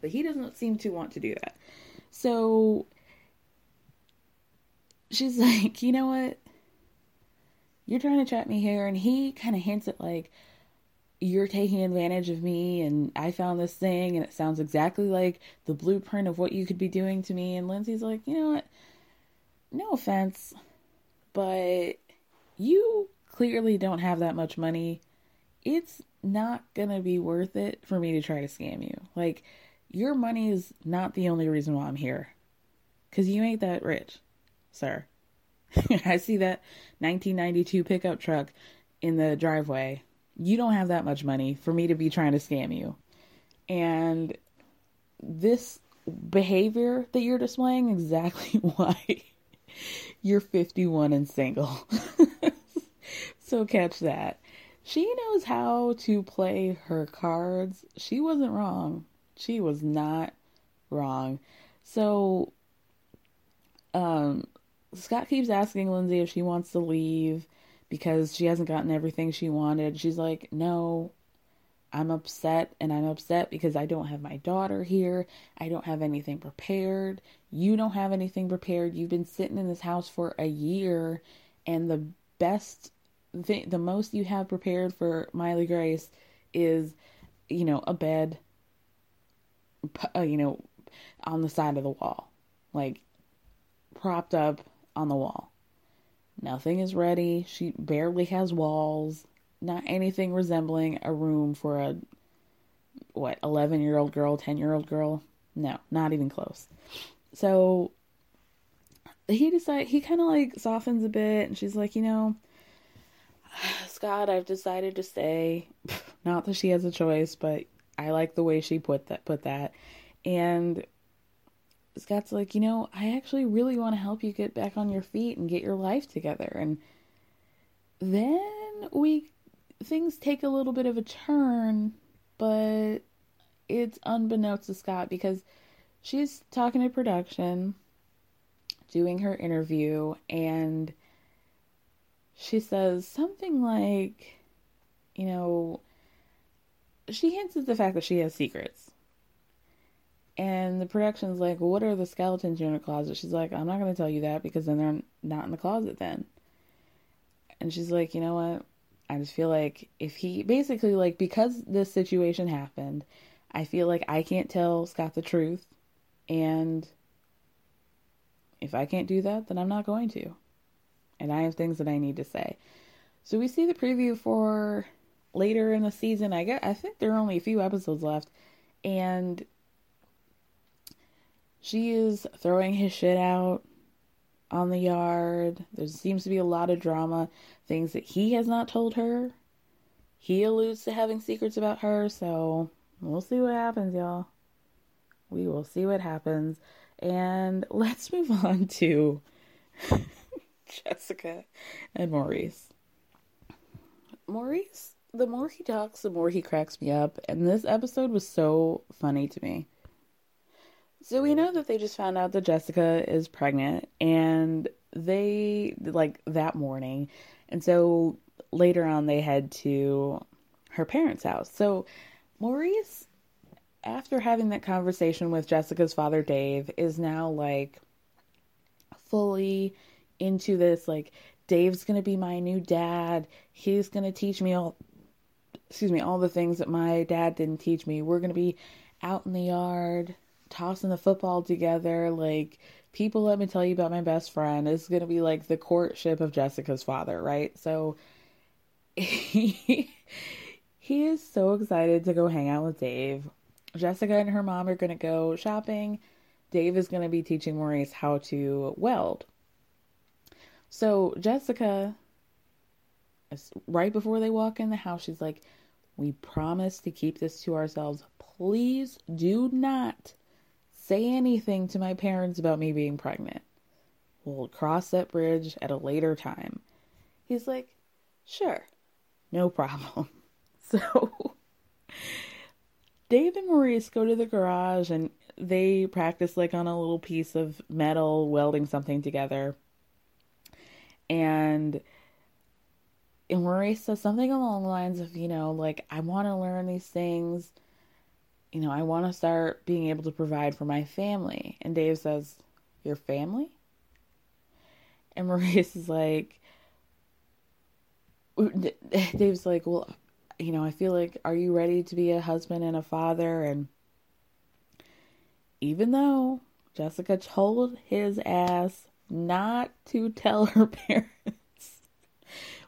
but he doesn't seem to want to do that so she's like you know what you're trying to trap me here and he kind of hints at like you're taking advantage of me and I found this thing and it sounds exactly like the blueprint of what you could be doing to me. And Lindsay's like, you know what? No offense, but you clearly don't have that much money. It's not gonna be worth it for me to try to scam you. Like, your money is not the only reason why I'm here. Cause you ain't that rich, sir. I see that 1992 pickup truck in the driveway you don't have that much money for me to be trying to scam you. And this behavior that you're displaying exactly why you're 51 and single. so catch that. She knows how to play her cards. She wasn't wrong. She was not wrong. So um Scott keeps asking Lindsay if she wants to leave because she hasn't gotten everything she wanted. She's like, No, I'm upset, and I'm upset because I don't have my daughter here. I don't have anything prepared. You don't have anything prepared. You've been sitting in this house for a year, and the best thing, the most you have prepared for Miley Grace is, you know, a bed, uh, you know, on the side of the wall, like propped up on the wall. Nothing is ready. She barely has walls. Not anything resembling a room for a what, 11-year-old girl, 10-year-old girl. No, not even close. So he decide he kind of like softens a bit and she's like, "You know, Scott, I've decided to stay. Not that she has a choice, but I like the way she put that put that." And Scott's like, you know, I actually really want to help you get back on your feet and get your life together. And then we things take a little bit of a turn, but it's unbeknownst to Scott because she's talking to production, doing her interview, and she says something like, you know, she hints at the fact that she has secrets and the production's like, what are the skeletons in your closet? She's like, I'm not going to tell you that because then they're not in the closet then. And she's like, you know what? I just feel like if he basically like because this situation happened, I feel like I can't tell Scott the truth and if I can't do that, then I'm not going to. And I have things that I need to say. So we see the preview for later in the season. I get I think there are only a few episodes left and she is throwing his shit out on the yard. There seems to be a lot of drama, things that he has not told her. He alludes to having secrets about her, so we'll see what happens, y'all. We will see what happens. And let's move on to Jessica and Maurice. Maurice, the more he talks, the more he cracks me up. And this episode was so funny to me. So we know that they just found out that Jessica is pregnant and they like that morning. And so later on they head to her parents' house. So Maurice after having that conversation with Jessica's father Dave is now like fully into this like Dave's going to be my new dad. He's going to teach me all excuse me, all the things that my dad didn't teach me. We're going to be out in the yard tossing the football together. Like, people let me tell you about my best friend. It's going to be like the courtship of Jessica's father, right? So he, he is so excited to go hang out with Dave. Jessica and her mom are going to go shopping. Dave is going to be teaching Maurice how to weld. So Jessica, right before they walk in the house, she's like, We promise to keep this to ourselves. Please do not say anything to my parents about me being pregnant. We'll cross that bridge at a later time. He's like, Sure, no problem. So Dave and Maurice go to the garage and they practice like on a little piece of metal, welding something together. And and Maurice says something along the lines of, you know, like, I want to learn these things you know, I want to start being able to provide for my family. And Dave says, Your family? And Maurice is like, Dave's like, Well, you know, I feel like, are you ready to be a husband and a father? And even though Jessica told his ass not to tell her parents,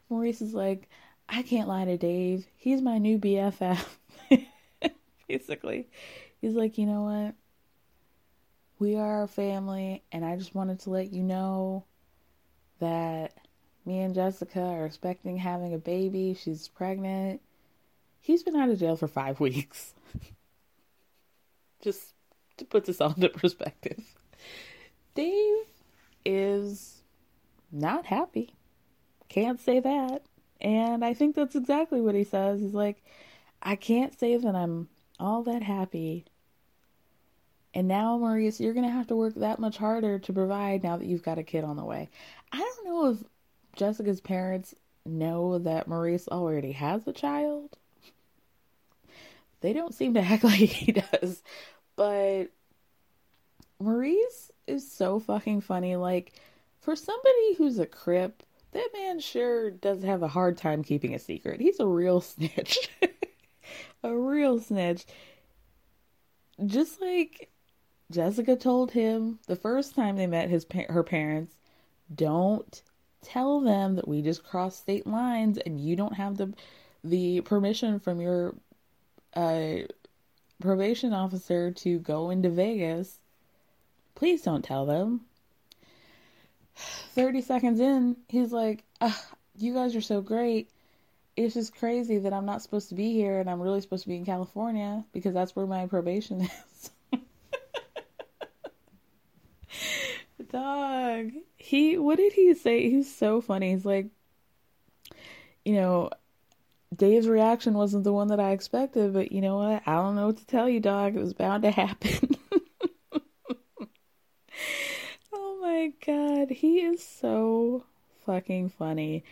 Maurice is like, I can't lie to Dave. He's my new BFF. Basically, he's like, you know what? We are a family, and I just wanted to let you know that me and Jessica are expecting having a baby. She's pregnant. He's been out of jail for five weeks. just to put this all into perspective. Dave is not happy. Can't say that. And I think that's exactly what he says. He's like, I can't say that I'm all that happy. And now, Maurice, you're going to have to work that much harder to provide now that you've got a kid on the way. I don't know if Jessica's parents know that Maurice already has a child. They don't seem to act like he does. But Maurice is so fucking funny. Like, for somebody who's a crip, that man sure does have a hard time keeping a secret. He's a real snitch. a real snitch. Just like Jessica told him the first time they met his her parents, don't tell them that we just crossed state lines and you don't have the the permission from your uh, probation officer to go into Vegas. Please don't tell them. 30 seconds in, he's like, You guys are so great. It's just crazy that I'm not supposed to be here and I'm really supposed to be in California because that's where my probation is. Dog. He, what did he say? He's so funny. He's like, You know, Dave's reaction wasn't the one that I expected, but you know what? I don't know what to tell you, dog. It was bound to happen. oh my god, he is so fucking funny.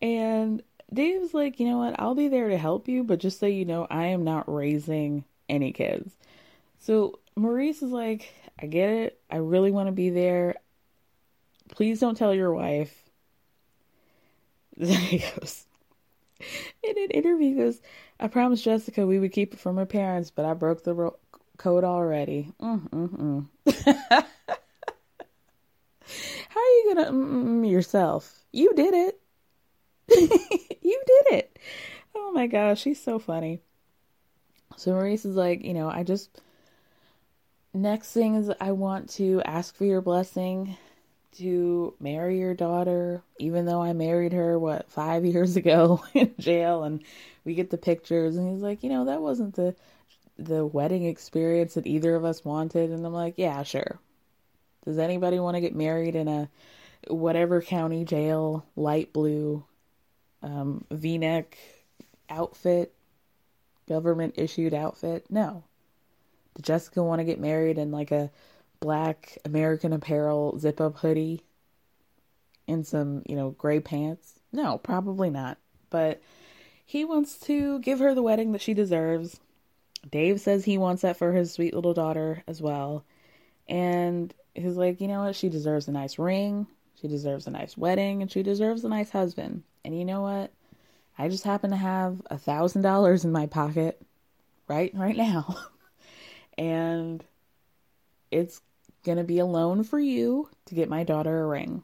And Dave's like, you know what? I'll be there to help you, but just so you know, I am not raising any kids. So Maurice is like, I get it. I really want to be there. Please don't tell your wife. Then he goes, in an interview, goes, I promised Jessica we would keep it from her parents, but I broke the ro- code already. How are you gonna mm yourself? You did it. you did it. Oh my gosh, she's so funny. So Maurice is like, you know, I just next thing is I want to ask for your blessing to marry your daughter, even though I married her, what, five years ago in jail. And we get the pictures, and he's like, you know, that wasn't the the wedding experience that either of us wanted. And I'm like, yeah, sure. Does anybody want to get married in a whatever county jail, light blue, um, v neck outfit, government issued outfit? No. Did Jessica want to get married in like a black American Apparel zip up hoodie and some, you know, gray pants? No, probably not. But he wants to give her the wedding that she deserves. Dave says he wants that for his sweet little daughter as well. And he's like, you know what? She deserves a nice ring. She deserves a nice wedding and she deserves a nice husband. And you know what? I just happen to have a thousand dollars in my pocket right right now. and it's gonna be a loan for you to get my daughter a ring.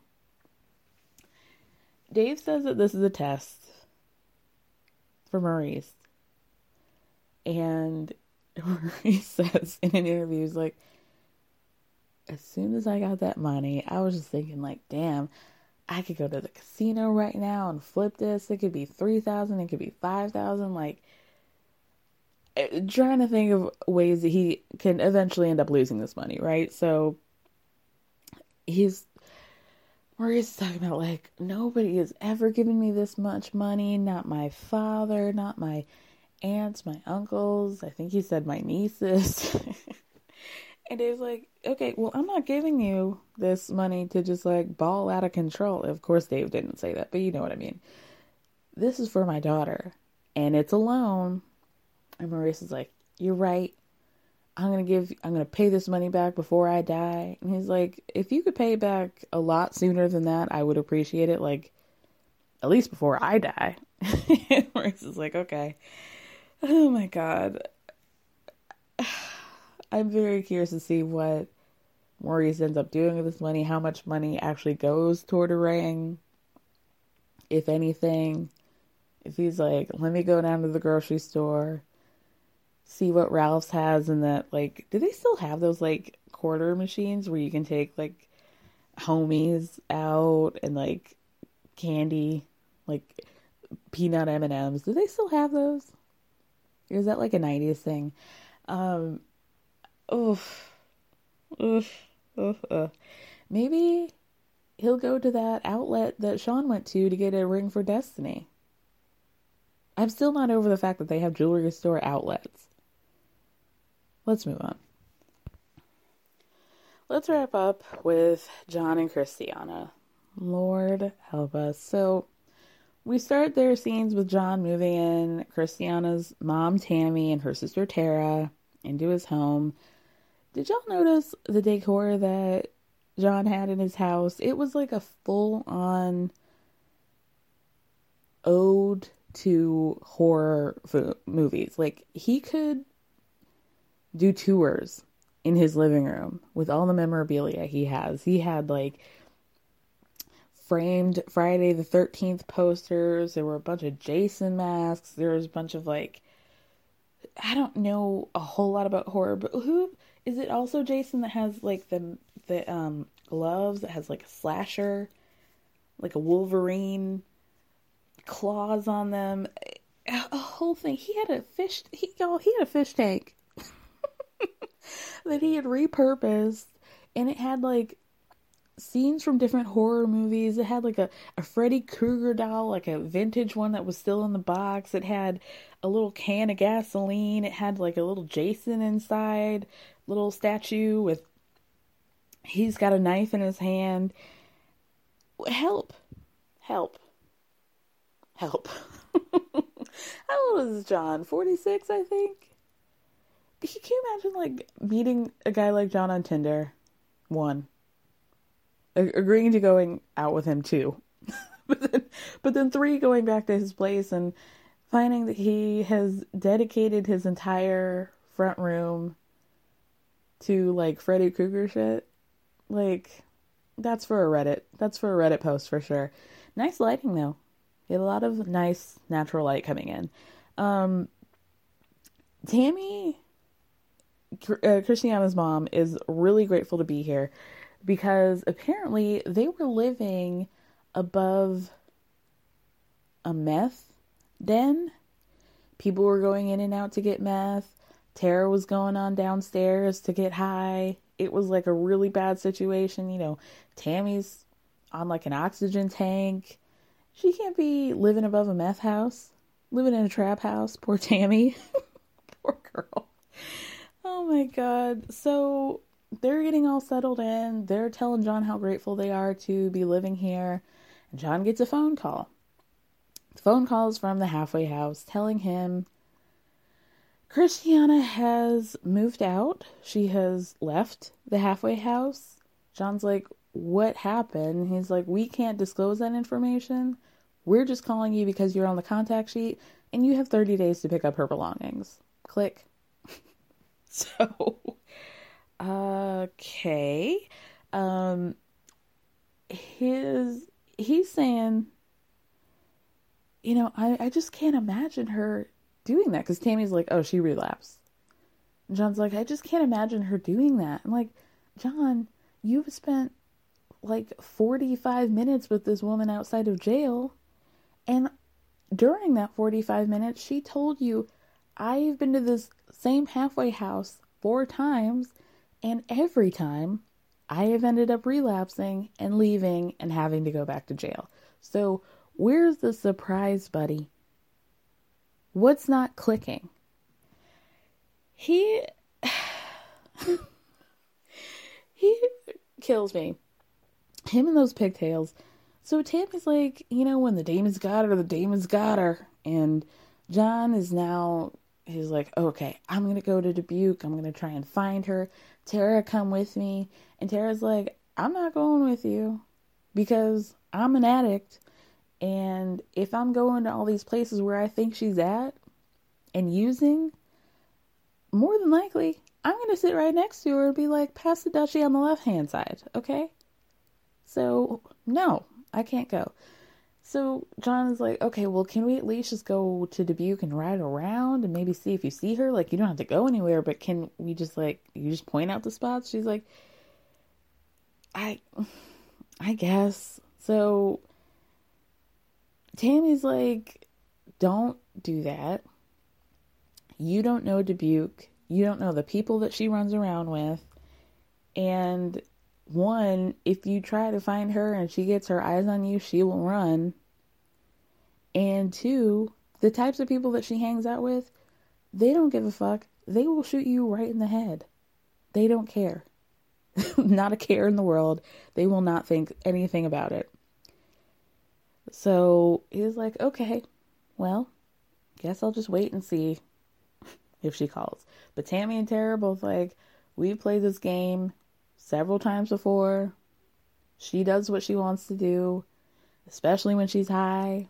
Dave says that this is a test for Maurice. And Maurice says in an interview, he's like, as soon as I got that money, I was just thinking, like, damn, I could go to the casino right now and flip this. It could be 3000 it could be 5000 Like, eh, trying to think of ways that he can eventually end up losing this money, right? So he's Maurice is talking about like nobody has ever given me this much money, not my father, not my aunts, my uncles, I think he said my nieces. and Dave's like, okay, well, I'm not giving you this money to just like ball out of control. Of course, Dave didn't say that, but you know what I mean. This is for my daughter, and it's a loan. And Maurice is like, you're right. I'm gonna give I'm gonna pay this money back before I die. And he's like, if you could pay back a lot sooner than that, I would appreciate it. Like at least before I die. Maurice is like, okay. Oh my god. I'm very curious to see what Maurice ends up doing with this money, how much money actually goes toward a ring, if anything. If he's like, let me go down to the grocery store, see what Ralph's has, and that, like, do they still have those, like, quarter machines where you can take, like, homies out and, like, candy, like, peanut M&Ms? Do they still have those? Or is that, like, a 90s thing? Um, oof. Oof. Oof. Uh. Maybe he'll go to that outlet that Sean went to to get a ring for Destiny. I'm still not over the fact that they have jewelry store outlets. Let's move on. Let's wrap up with John and Christiana. Lord help us. So we start their scenes with John moving in Christiana's mom, Tammy, and her sister, Tara, into his home. Did y'all notice the decor that John had in his house? It was like a full on ode to horror fo- movies. Like he could do tours in his living room with all the memorabilia he has. He had like framed Friday the 13th posters. There were a bunch of Jason masks. There was a bunch of like I don't know a whole lot about horror, but who is it also Jason that has like the the um gloves that has like a slasher like a Wolverine claws on them. A whole thing. He had a fish. He y'all. He had a fish tank that he had repurposed, and it had like scenes from different horror movies. It had like a a Freddy Krueger doll, like a vintage one that was still in the box. It had a little can of gasoline. It had like a little Jason inside, little statue with. He's got a knife in his hand. Help, help help. How old is John? 46, I think. Can you imagine like meeting a guy like John on Tinder? One. agreeing to going out with him too. but then but then three going back to his place and finding that he has dedicated his entire front room to like Freddy Krueger shit. Like that's for a Reddit. That's for a Reddit post for sure. Nice lighting though. Had a lot of nice natural light coming in. Um, Tammy, uh, Christiana's mom, is really grateful to be here because apparently they were living above a meth den. People were going in and out to get meth. Tara was going on downstairs to get high. It was like a really bad situation. You know, Tammy's on like an oxygen tank. She can't be living above a meth house, living in a trap house. Poor Tammy. Poor girl. Oh my god. So they're getting all settled in. They're telling John how grateful they are to be living here. And John gets a phone call. The phone call is from the halfway house telling him Christiana has moved out. She has left the halfway house. John's like, What happened? He's like, We can't disclose that information. We're just calling you because you're on the contact sheet and you have 30 days to pick up her belongings. Click. so, okay. Um, his, he's saying, you know, I, I just can't imagine her doing that because Tammy's like, oh, she relapsed. And John's like, I just can't imagine her doing that. I'm like, John, you've spent like 45 minutes with this woman outside of jail. And during that 45 minutes, she told you, I've been to this same halfway house four times, and every time I have ended up relapsing and leaving and having to go back to jail. So, where's the surprise, buddy? What's not clicking? He. he kills me. Him and those pigtails so Tammy's like, you know, when the demons got her, the demons got her. And John is now, he's like, okay, I'm going to go to Dubuque. I'm going to try and find her. Tara, come with me. And Tara's like, I'm not going with you because I'm an addict And if I'm going to all these places where I think she's at and using, more than likely, I'm going to sit right next to her and be like, pass the duchy on the left hand side, okay? So, no, I can't go. So John is like, okay, well, can we at least just go to Dubuque and ride around and maybe see if you see her? Like, you don't have to go anywhere, but can we just like you just point out the spots? She's like, I, I guess. So Tammy's like, don't do that. You don't know Dubuque. You don't know the people that she runs around with. And one, if you try to find her and she gets her eyes on you, she will run. And two, the types of people that she hangs out with, they don't give a fuck. They will shoot you right in the head. They don't care. not a care in the world. They will not think anything about it. So he's like, okay, well, guess I'll just wait and see if she calls. But Tammy and Tara both like, we've played this game several times before. She does what she wants to do, especially when she's high.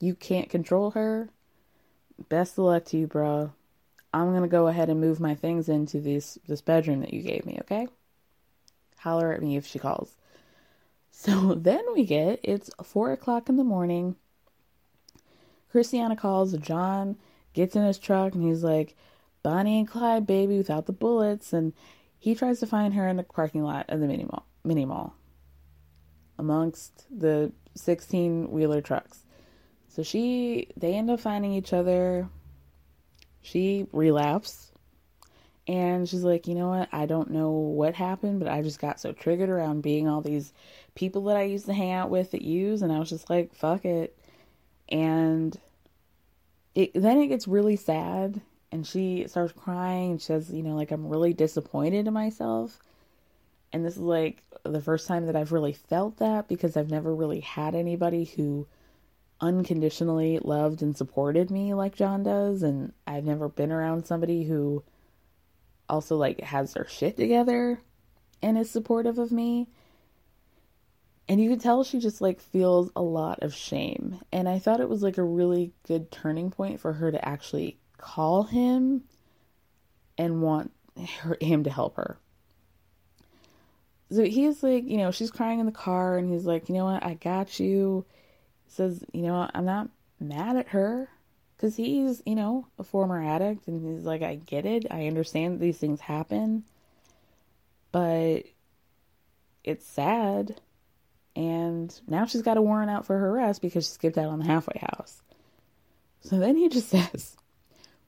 You can't control her. Best of luck to you, bro. I'm gonna go ahead and move my things into this this bedroom that you gave me, okay? Holler at me if she calls. So then we get it's four o'clock in the morning. Christiana calls, John gets in his truck and he's like, Bonnie and Clyde, baby, without the bullets, and he tries to find her in the parking lot of the mini mall, mini mall amongst the 16 wheeler trucks. So she, they end up finding each other. She relapsed. And she's like, you know what? I don't know what happened, but I just got so triggered around being all these people that I used to hang out with that use. And I was just like, fuck it. And it, then it gets really sad and she starts crying and she says, you know, like I'm really disappointed in myself. And this is like the first time that I've really felt that because I've never really had anybody who unconditionally loved and supported me like John does and I've never been around somebody who also like has her shit together and is supportive of me. And you could tell she just like feels a lot of shame. And I thought it was like a really good turning point for her to actually call him and want her, him to help her. So he's like, you know, she's crying in the car and he's like, you know what, I got you. He says, you know, I'm not mad at her because he's, you know, a former addict and he's like, I get it. I understand these things happen, but it's sad. And now she's got a warrant out for her arrest because she skipped out on the halfway house. So then he just says,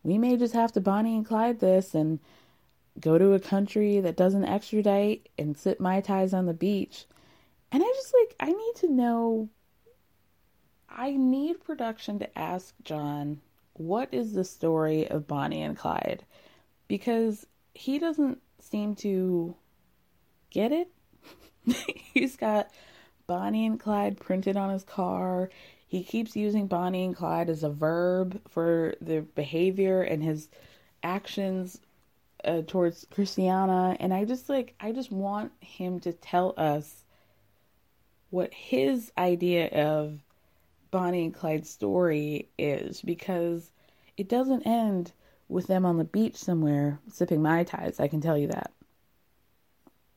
we may just have to Bonnie and Clyde this and go to a country that doesn't extradite and sit Mai Tais on the beach. And I just like, I need to know, I need production to ask John, what is the story of Bonnie and Clyde? Because he doesn't seem to get it. He's got Bonnie and Clyde printed on his car. He keeps using Bonnie and Clyde as a verb for the behavior and his actions uh, towards Christiana. And I just like, I just want him to tell us what his idea of Bonnie and Clyde's story is because it doesn't end with them on the beach somewhere sipping Mai Tais. I can tell you that.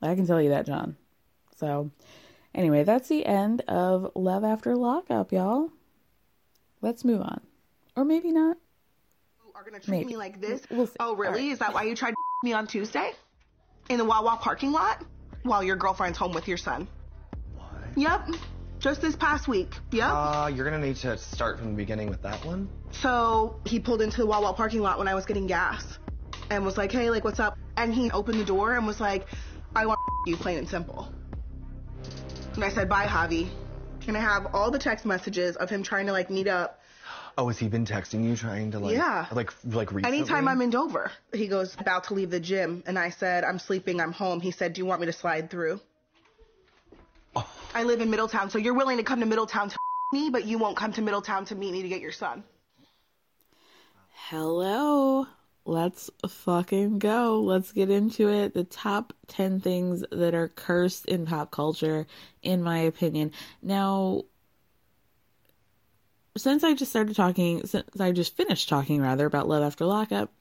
I can tell you that, John. So, Anyway, that's the end of Love After Lockup, y'all. Let's move on. Or maybe not. You Are gonna treat maybe. me like this? We'll oh, really? Right. Is that why you tried to me on Tuesday? In the Wawa parking lot? While your girlfriend's home with your son? What? Yep. Just this past week. Yep. Uh, you're gonna need to start from the beginning with that one. So he pulled into the Wawa parking lot when I was getting gas and was like, hey, like, what's up? And he opened the door and was like, I want you plain and simple. And I said, bye, Javi. And I have all the text messages of him trying to like meet up. Oh, has he been texting you trying to like, yeah, like, like recently? Anytime I'm in Dover, he goes about to leave the gym, and I said, I'm sleeping, I'm home. He said, Do you want me to slide through? I live in Middletown, so you're willing to come to Middletown to me, but you won't come to Middletown to meet me to get your son. Hello. Let's fucking go. Let's get into it. The top 10 things that are cursed in pop culture, in my opinion. Now, since I just started talking, since I just finished talking rather about Love After Lockup,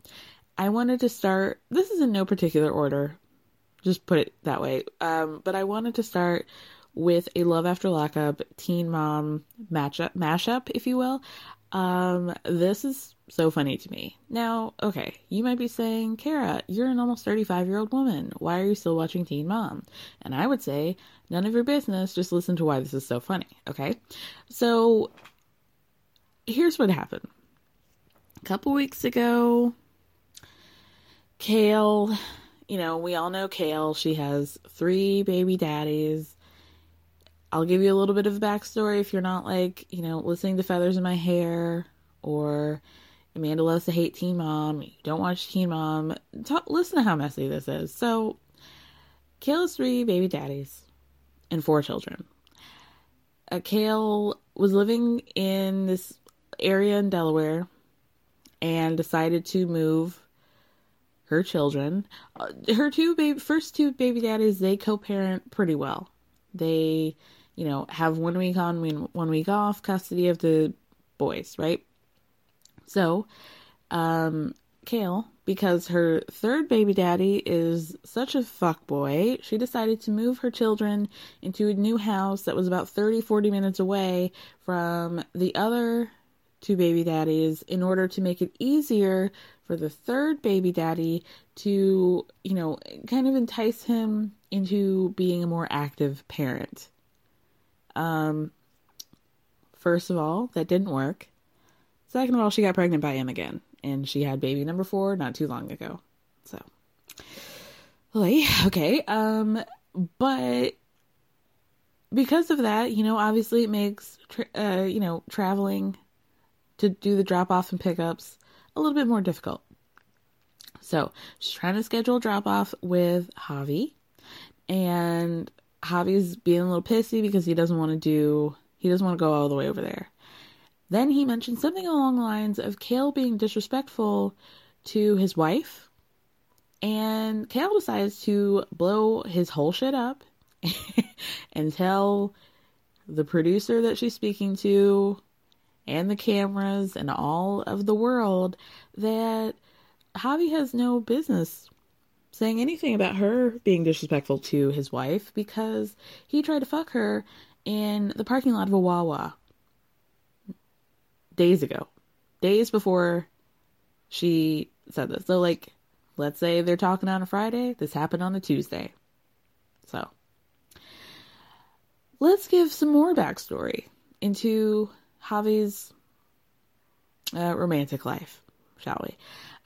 I wanted to start. This is in no particular order, just put it that way. Um, but I wanted to start with a Love After Lockup Teen Mom matchup, mashup, if you will. Um, this is so funny to me. Now, okay, you might be saying, Kara, you're an almost 35 year old woman. Why are you still watching Teen Mom? And I would say, none of your business. Just listen to why this is so funny, okay? So, here's what happened. A couple weeks ago, Kail, you know, we all know Kail. She has three baby daddies. I'll give you a little bit of a backstory if you're not like, you know, listening to Feathers in My Hair or Amanda Loves to Hate Teen Mom. You don't watch Teen Mom. Talk, listen to how messy this is. So, Kail has three baby daddies and four children. Uh, Kail was living in this area in Delaware and decided to move her children. Uh, her two baby, first two baby daddies, they co-parent pretty well. They, you know, have one week on, one week off custody of the boys, right? So, um, Kail, because her third baby daddy is such a fuck boy, she decided to move her children into a new house that was about 30, 40 minutes away from the other two baby daddies in order to make it easier for the third baby daddy to, you know, kind of entice him into being a more active parent. Um, first of all, that didn't work. Second of all, she got pregnant by him again, and she had baby number four not too long ago. So, okay, um, but because of that, you know, obviously it makes, tra- uh, you know, traveling to do the drop off and pickups a little bit more difficult. So she's trying to schedule drop off with Javi, and Javi's being a little pissy because he doesn't want to do, he doesn't want to go all the way over there. Then he mentioned something along the lines of Kail being disrespectful to his wife, and Kail decides to blow his whole shit up and tell the producer that she's speaking to and the cameras and all of the world that Javi has no business saying anything about her being disrespectful to his wife because he tried to fuck her in the parking lot of a Wawa days ago, days before she said this. So, like, let's say they're talking on a Friday, this happened on a Tuesday. So, let's give some more backstory into Javi's uh, romantic life, shall we?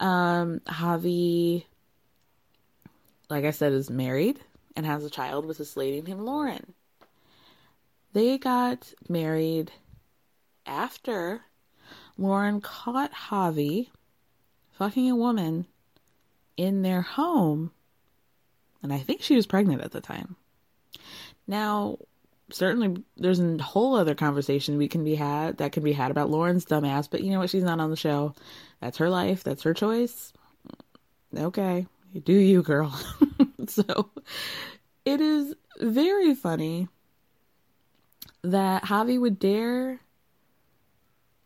Um, Javi, like I said, is married and has a child with this lady named Lauren. They got married after Lauren caught Javi fucking a woman in their home, and I think she was pregnant at the time. Now, certainly there's a whole other conversation we can be had that can be had about Lauren's dumbass, but you know what? She's not on the show. That's her life. That's her choice. Okay, do you, girl. so it is very funny that Javi would dare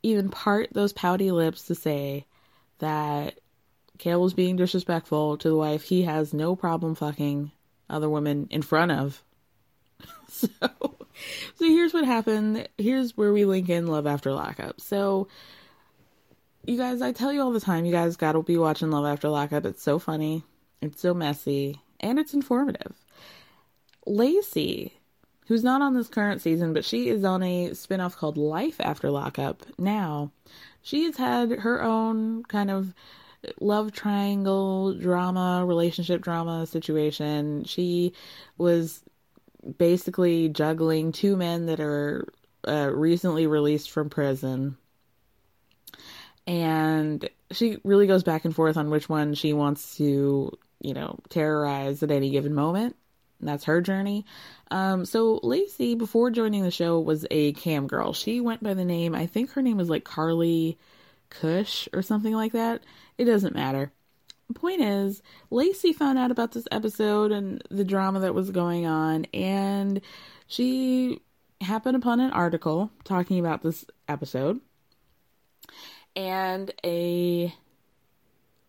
even part those pouty lips to say that Kail was being disrespectful to the wife he has no problem fucking other women in front of. so so here's what happened. Here's where we link in Love After Lockup. So you guys, I tell you all the time, you guys gotta be watching Love After Lockup. It's so funny, it's so messy, and it's informative. Lacey, who's not on this current season, but she is on a spinoff called Life After Lockup now. She has had her own kind of love triangle drama, relationship drama situation. She was basically juggling two men that are uh, recently released from prison. And she really goes back and forth on which one she wants to, you know, terrorized at any given moment. That's her journey. Um, so Lacey, before joining the show, was a cam girl. She went by the name, I think her name was like Carly Cush or something like that. It doesn't matter point is, Lacey found out about this episode and the drama that was going on, and she happened upon an article talking about this episode and a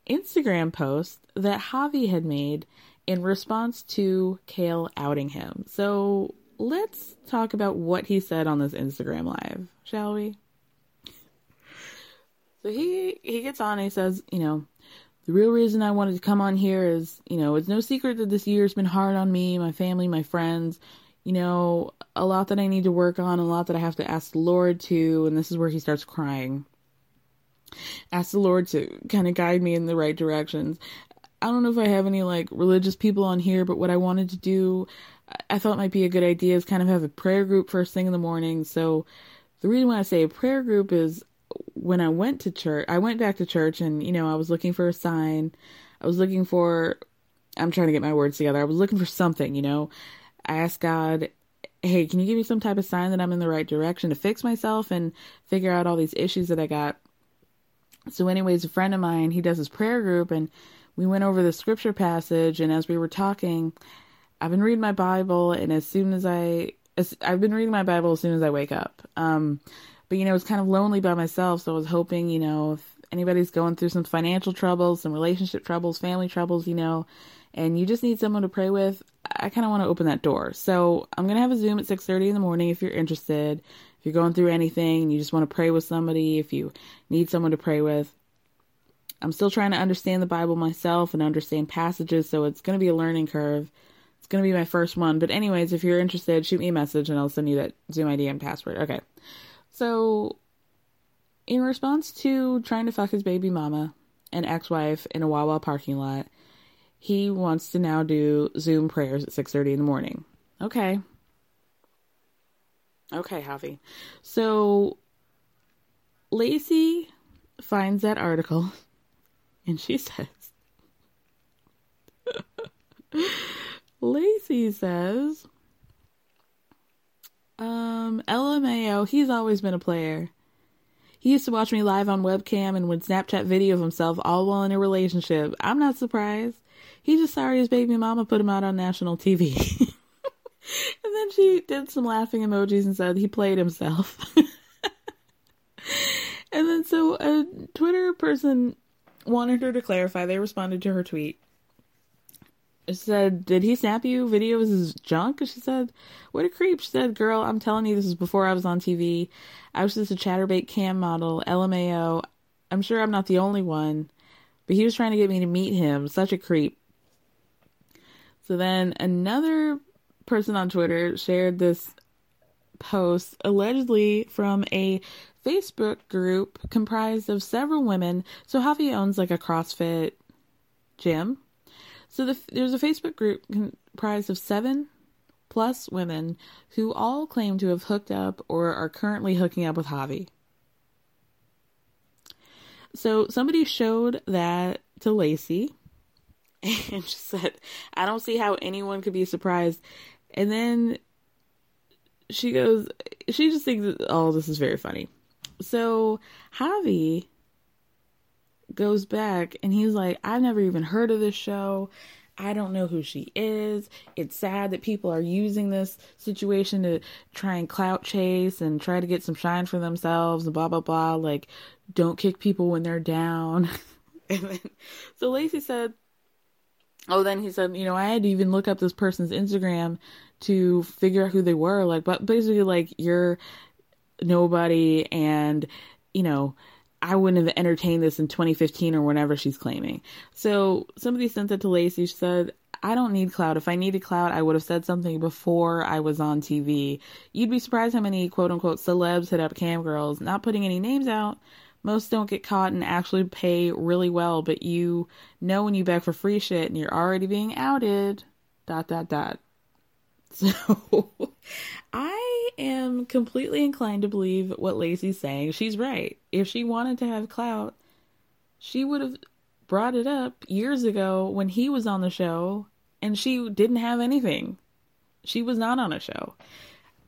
Instagram post that Javi had made in response to Kail outing him. So let's talk about what he said on this Instagram live, shall we? So he he gets on and he says, you know, the real reason I wanted to come on here is, you know, it's no secret that this year's been hard on me, my family, my friends. You know, a lot that I need to work on, a lot that I have to ask the Lord to, and this is where he starts crying. Ask the Lord to kind of guide me in the right directions. I don't know if I have any like religious people on here, but what I wanted to do, I thought might be a good idea is kind of have a prayer group first thing in the morning. So the reason why I say a prayer group is when I went to church, I went back to church and, you know, I was looking for a sign. I was looking for, I'm trying to get my words together. I was looking for something, you know. I asked God, hey, can you give me some type of sign that I'm in the right direction to fix myself and figure out all these issues that I got? So, anyways, a friend of mine, he does his prayer group and we went over the scripture passage. And as we were talking, I've been reading my Bible, and as soon as I, as, I've been reading my Bible as soon as I wake up. Um, but you know, it's kind of lonely by myself, so I was hoping, you know, if anybody's going through some financial troubles, some relationship troubles, family troubles, you know, and you just need someone to pray with, I kind of want to open that door. So I'm gonna have a Zoom at 6:30 in the morning if you're interested. If you're going through anything you just want to pray with somebody, if you need someone to pray with. I'm still trying to understand the Bible myself and understand passages, so it's going to be a learning curve. It's going to be my first one. But, anyways, if you're interested, shoot me a message and I'll send you that Zoom ID and password. Okay. So, in response to trying to fuck his baby mama and ex wife in a Wawa parking lot, he wants to now do Zoom prayers at 6:30 in the morning. Okay. Okay, Javi. So Lacey finds that article and she says Lacey says um LMAO, he's always been a player. He used to watch me live on webcam and would Snapchat video of himself all while in a relationship. I'm not surprised. He's just sorry his baby mama put him out on national TV. and then she did some laughing emojis and said he played himself. and then so a Twitter person wanted her to clarify. They responded to her tweet. It said, Did he snap you video of his junk? She said, What a creep. She said, Girl, I'm telling you, this is before I was on TV. I was just a Chaturbate cam model, LMAO. I'm sure I'm not the only one, but he was trying to get me to meet him. Such a creep. So then another person on Twitter shared this post allegedly from a Facebook group comprised of several women. So Javi owns like a CrossFit gym. So the, there's a Facebook group comprised of seven plus women who all claim to have hooked up or are currently hooking up with Javi. So somebody showed that to Lacey and she said, I don't see how anyone could be surprised. And then she goes, she just thinks, oh, this is very funny. So Javi goes back and he's like, I've never even heard of this show. I don't know who she is. It's sad that people are using this situation to try and clout chase and try to get some shine for themselves and blah, blah, blah. Like, don't kick people when they're down. and then, so Lacey said, Oh, then he said, you know, I had to even look up this person's Instagram to figure out who they were. Like, but basically, like, you're nobody, and, you know, I wouldn't have entertained this in 2015 or whenever she's claiming. So somebody sent that to Lacey. She said, I don't need cloud. If I needed cloud, I would have said something before I was on TV. You'd be surprised how many quote unquote celebs hit up cam girls, not putting any names out. Most don't get caught and actually pay really well, but you know when you beg for free shit and you're already being outed. Dot dot dot. So I am completely inclined to believe what Lacey's saying. She's right. If she wanted to have clout, she would have brought it up years ago when he was on the show and she didn't have anything. She was not on a show.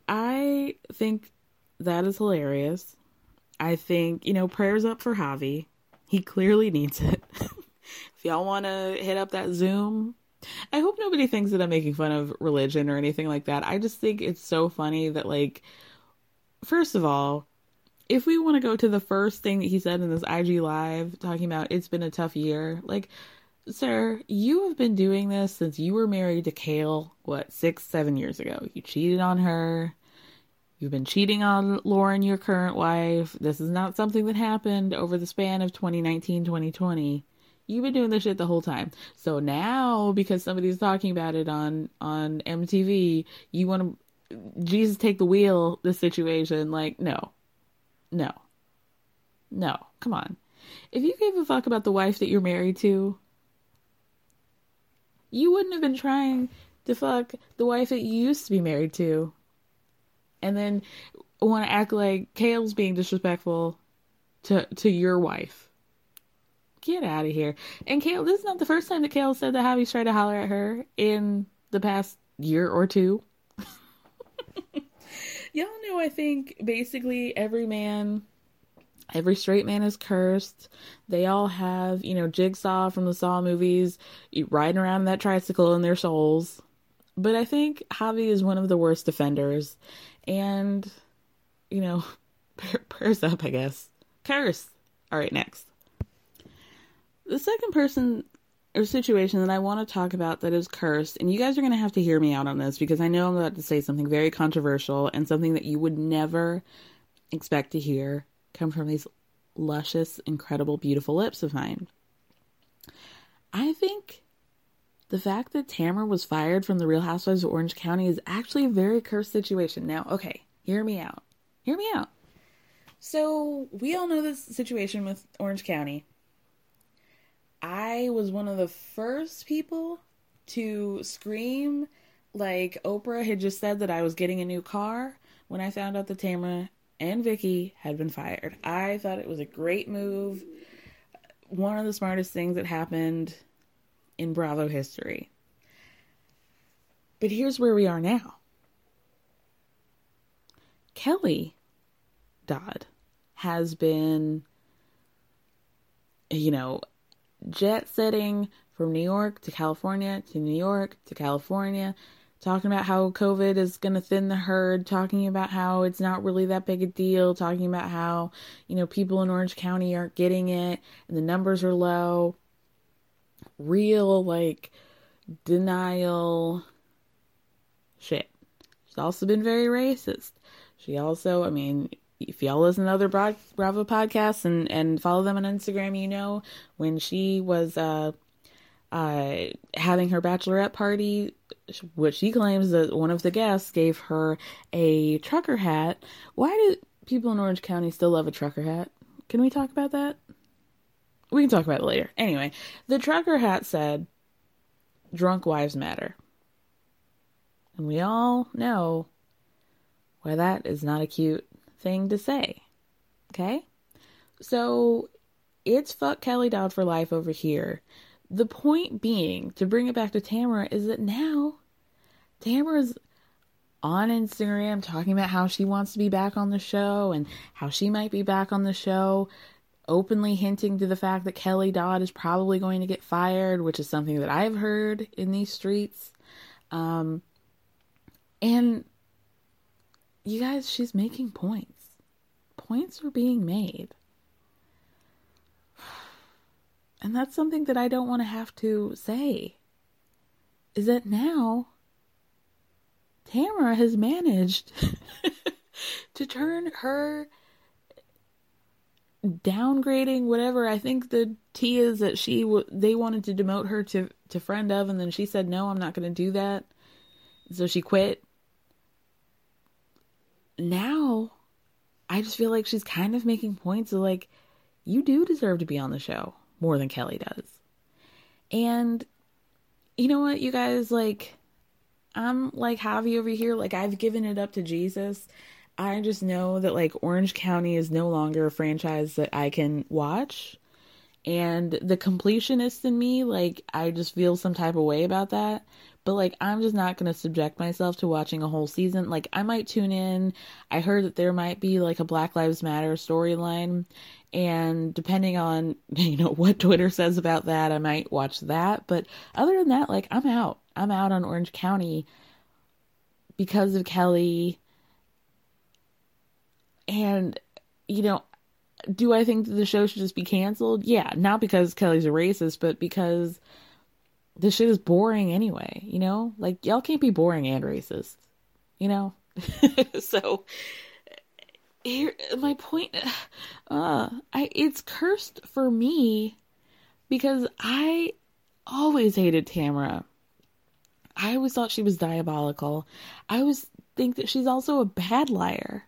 I think that is hilarious. I think, you know, prayers up for Javi. He clearly needs it. if y'all want to hit up that Zoom, I hope nobody thinks that I'm making fun of religion or anything like that. I just think it's so funny that, like, first of all, if we want to go to the first thing that he said in this IG live talking about it's been a tough year, like sir, you have been doing this since you were married to Kail, what, 6 7 years ago. You cheated on her. You've been cheating on Lauren, your current wife. This is not something that happened over the span of 2019, 2020. You've been doing this shit the whole time. So now, because somebody's talking about it on on MTV, you want to Jesus take the wheel. This situation, like, no, no, no. Come on. If you gave a fuck about the wife that you're married to, you wouldn't have been trying to fuck the wife that you used to be married to. And then want to act like Kail's being disrespectful to to your wife. Get out of here. And Kail, this is not the first time that Kail said that Javi's tried to holler at her in the past year or two. Y'all know, I think basically every man, every straight man is cursed. They all have, you know, Jigsaw from the Saw movies riding around that tricycle in their souls. But I think Javi is one of the worst offenders. And, you know, prayers up, I guess. Curse. All right, next. The second person or situation that I want to talk about that is cursed, and you guys are going to have to hear me out on this because I know I'm about to say something very controversial and something that you would never expect to hear come from these luscious, incredible, beautiful lips of mine. I think the fact that Tamra was fired from the Real Housewives of Orange County is actually a very cursed situation. Now, okay, hear me out. Hear me out. So, we all know this situation with Orange County. I was one of the first people to scream like Oprah had just said that I was getting a new car when I found out that Tamra and Vicki had been fired. I thought it was a great move. One of the smartest things that happened in Bravo history. But here's where we are now. Kelly Dodd has been, you know, jet setting from New York to California to New York to California, talking about how COVID is going to thin the herd, talking about how it's not really that big a deal, talking about how, you know, people in Orange County aren't getting it and the numbers are low. Real, like, denial shit. She's also been very racist. She also, I mean, if y'all listen to other Bravo podcasts and, and follow them on Instagram, you know when she was uh, uh, having her bachelorette party, which she claims that one of the guests gave her a trucker hat. Why do people in Orange County still love a trucker hat? Can we talk about that? We can talk about it later. Anyway, the trucker hat said, Drunk Wives Matter. And we all know why that is not a cute thing to say. Okay? So it's fuck Kelly Dodd for life over here. The point being, to bring it back to Tamra, is that now Tamra's on Instagram talking about how she wants to be back on the show and how she might be back on the show, openly hinting to the fact that Kelly Dodd is probably going to get fired, which is something that I've heard in these streets. Um, and you guys, she's making points. Points are being made. And that's something that I don't want to have to say. Is that now Tamra has managed to turn her downgrading whatever I think the T is that she w- they wanted to demote her to to friend of and then she said no I'm not going to do that so she quit now I just feel like she's kind of making points of like, you do deserve to be on the show more than Kelly does. And you know what, you guys, like, I'm like Javi over here. Like, I've given it up to Jesus. I just know that, like, Orange County is no longer a franchise that I can watch. And the completionist in me, like, I just feel some type of way about that but like I'm just not going to subject myself to watching a whole season. Like I might tune in. I heard that there might be like a Black Lives Matter storyline and depending on you know what Twitter says about that, I might watch that, but other than that like I'm out. I'm out on Orange County because of Kelly and you know, do I think that the show should just be canceled? Yeah, not because Kelly's a racist, but because this shit is boring anyway, you know? Like y'all can't be boring and racist. You know? so here my point uh I it's cursed for me because I always hated Tamra. I always thought she was diabolical. I always think that she's also a bad liar.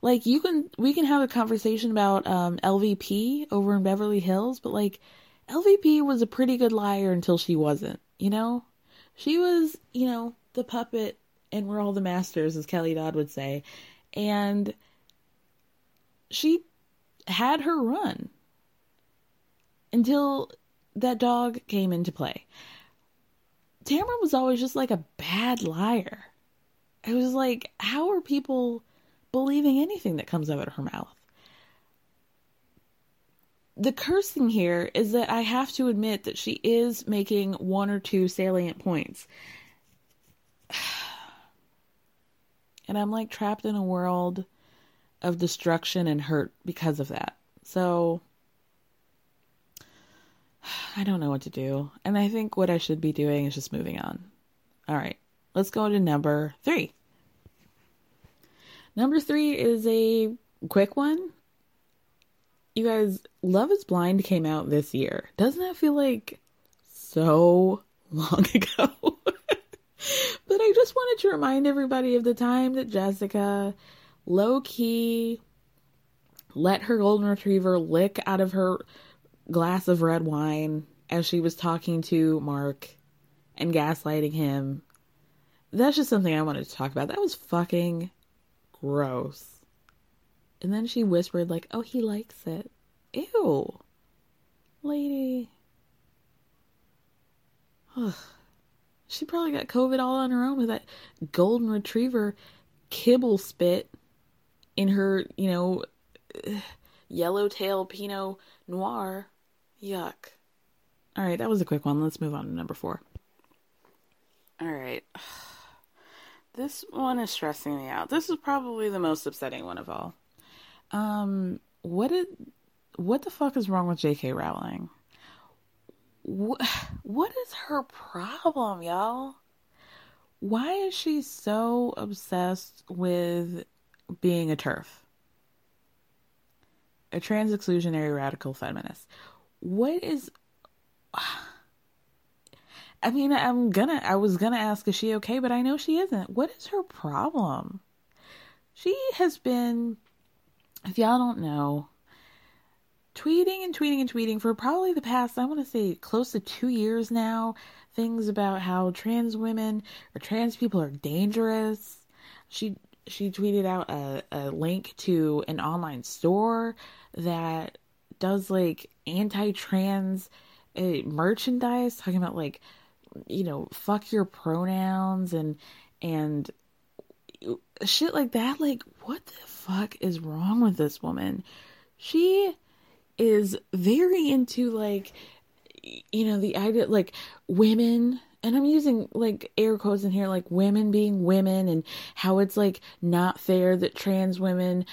Like you can we can have a conversation about um LVP over in Beverly Hills, but like LVP was a pretty good liar until she wasn't, you know? She was, you know, the puppet and we're all the masters as Kelly Dodd would say. And she had her run until that dog came into play. Tamra was always just like a bad liar. It was like, how are people believing anything that comes out of her mouth? The cursing here is that I have to admit that she is making one or two salient points. And I'm like trapped in a world of destruction and hurt because of that. So I don't know what to do. And I think what I should be doing is just moving on. All right, let's go to number three. Number three is a quick one. You guys, Love is Blind came out this year. Doesn't that feel like so long ago? but I just wanted to remind everybody of the time that Jessica low key let her golden retriever lick out of her glass of red wine as she was talking to Mark and gaslighting him. That's just something I wanted to talk about. That was fucking gross. And then she whispered, like, oh, he likes it. Ew. Lady. Ugh. She probably got COVID all on her own with that golden retriever kibble spit in her, you know, yellowtail Pinot Noir. Yuck. All right, that was a quick one. Let's move on to number four. All right. This one is stressing me out. This is probably the most upsetting one of all. Um, what did, what the fuck is wrong with J.K. Rowling? What, what is her problem, y'all? Why is she so obsessed with being a TERF? A trans exclusionary radical feminist. What is. I mean, I'm gonna. I was gonna ask, is she okay? But I know she isn't. What is her problem? She has been, if y'all don't know, tweeting and tweeting and tweeting for probably the past, I want to say, close to two years now. Things about how trans women or trans people are dangerous. She she tweeted out a, a link to an online store that does like anti-trans uh, merchandise, talking about like you know fuck your pronouns and and shit like that. Like, what the fuck is wrong with this woman? She is very into like you know the idea like women and I'm using like air quotes in here like women being women and how it's like not fair that trans women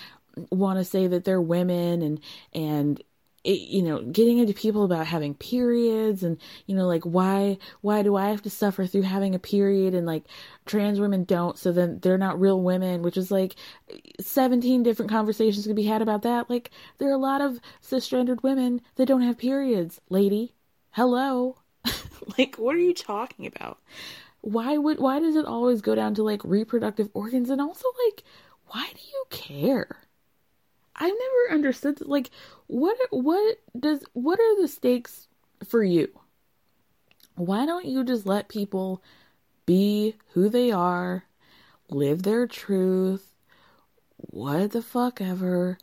want to say that they're women and and it, you know getting into people about having periods and you know like why why do i have to suffer through having a period and like trans women don't so then they're not real women which is like 17 different conversations could be had about that. Like there are a lot of cisgendered women that don't have periods. Lady hello. Like what are you talking about? Why would why does it always go down to like reproductive organs? And also like why do you care I've never understood like what what does what are the stakes for you? Why don't you just let people be who they are, live their truth, what the fuck ever?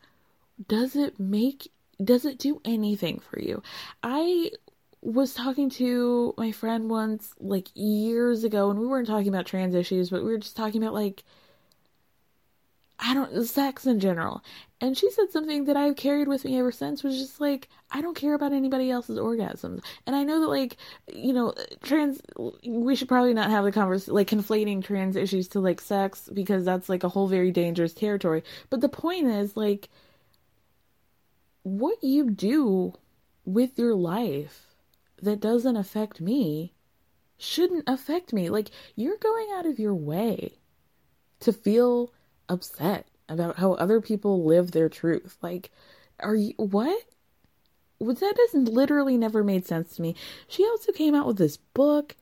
Does it make does it do anything for you? I was talking to my friend once like years ago and we weren't talking about trans issues, but we were just talking about like I don't sex in general. And she said something that I've carried with me ever since was just like I don't care about anybody else's orgasms. And I know that like you know trans we should probably not have the converse like conflating trans issues to like sex because that's like a whole very dangerous territory. But the point is like what you do with your life that doesn't affect me shouldn't affect me. Like you're going out of your way to feel upset about how other people live their truth. Like, are you what? That has literally never made sense to me. She also came out with this book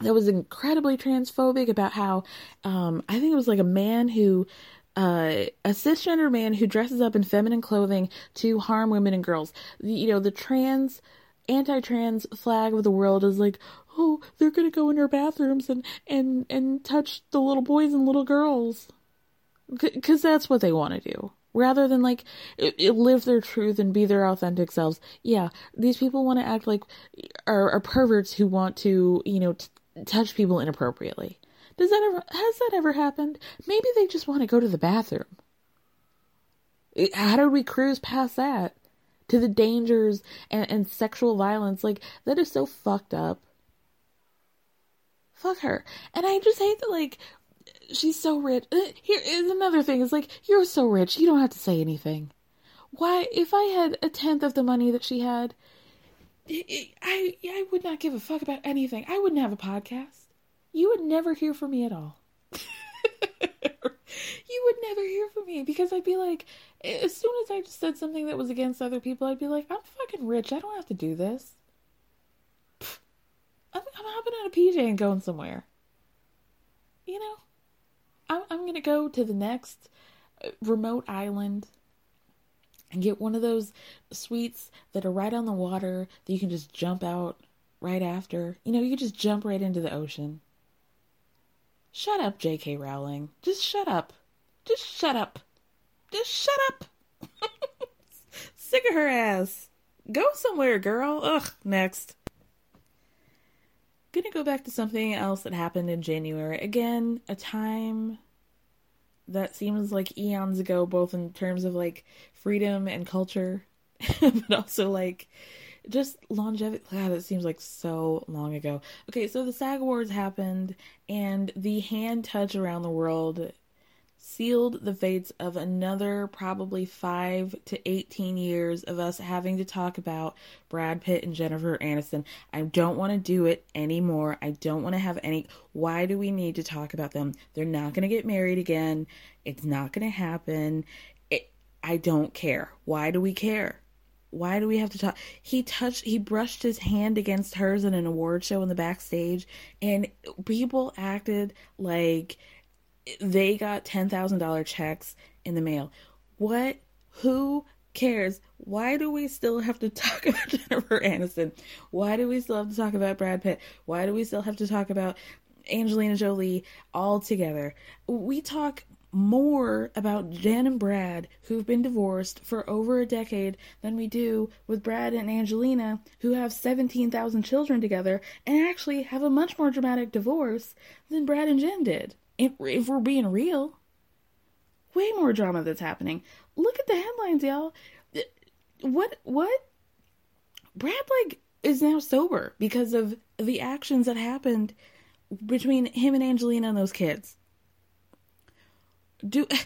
that was incredibly transphobic about how um, I think it was like a man who uh, a cisgender man who dresses up in feminine clothing to harm women and girls. You know, the trans anti-trans flag of the world is like, oh, they're gonna go in our bathrooms and and and touch the little boys and little girls because that's what they want to do. Rather than like it, it live their truth and be their authentic selves. Yeah these people want to act like are, are perverts who want to you know t- touch people inappropriately. Does that ever has that ever happened? Maybe they just want to go to the bathroom. How do we cruise past that? To the dangers and, and sexual violence. Like that is so fucked up. Fuck her. And i just hate that like she's so rich. Uh, here is another thing. It's like you're so rich, you don't have to say anything. Why? If I had a tenth of the money that she had, I I would not give a fuck about anything. I wouldn't have a podcast. You would never hear from me at all. you would never hear from me because I'd be like, as soon as I said something that was against other people, I'd be like, I'm fucking rich. I don't have to do this. I'm, I'm hopping on a PJ and going somewhere. You know? I'm, I'm going to go to the next uh, remote island and get one of those suites that are right on the water that you can just jump out right after. You know, you can just jump right into the ocean. Shut up, J.K. Rowling. Just shut up. Just shut up. Just shut up. Sick of her ass. Go somewhere, girl. Ugh, next. Gonna go back to something else that happened in January. Again, a time that seems like eons ago, both in terms of like freedom and culture, but also like just longevity. God, it seems like so long ago. Okay, so the SAG Awards happened, and the hand touch around the world sealed the fates of another probably 5 to 18 years of us having to talk about Brad Pitt and Jennifer Aniston. I don't want to do it anymore. I don't want to have any why do we need to talk about them? They're not going to get married again. It's not going to happen. It, I don't care. Why do we care? Why do we have to talk? He touched, he brushed his hand against hers in an award show in the backstage, and people acted like they got $10,000 checks in the mail. What? Who cares? Why do we still have to talk about Jennifer Aniston? Why do we still have to talk about Brad Pitt? Why do we still have to talk about Angelina Jolie all together? We talk more about Jen and Brad, who've been divorced for over a decade, than we do with Brad and Angelina, who have 17,000 children together and actually have a much more dramatic divorce than Brad and Jen did if, if we're being real, way more drama that's happening. Look at the headlines, y'all. What what? Brad like is now sober because of the actions that happened between him and Angelina and those kids. Do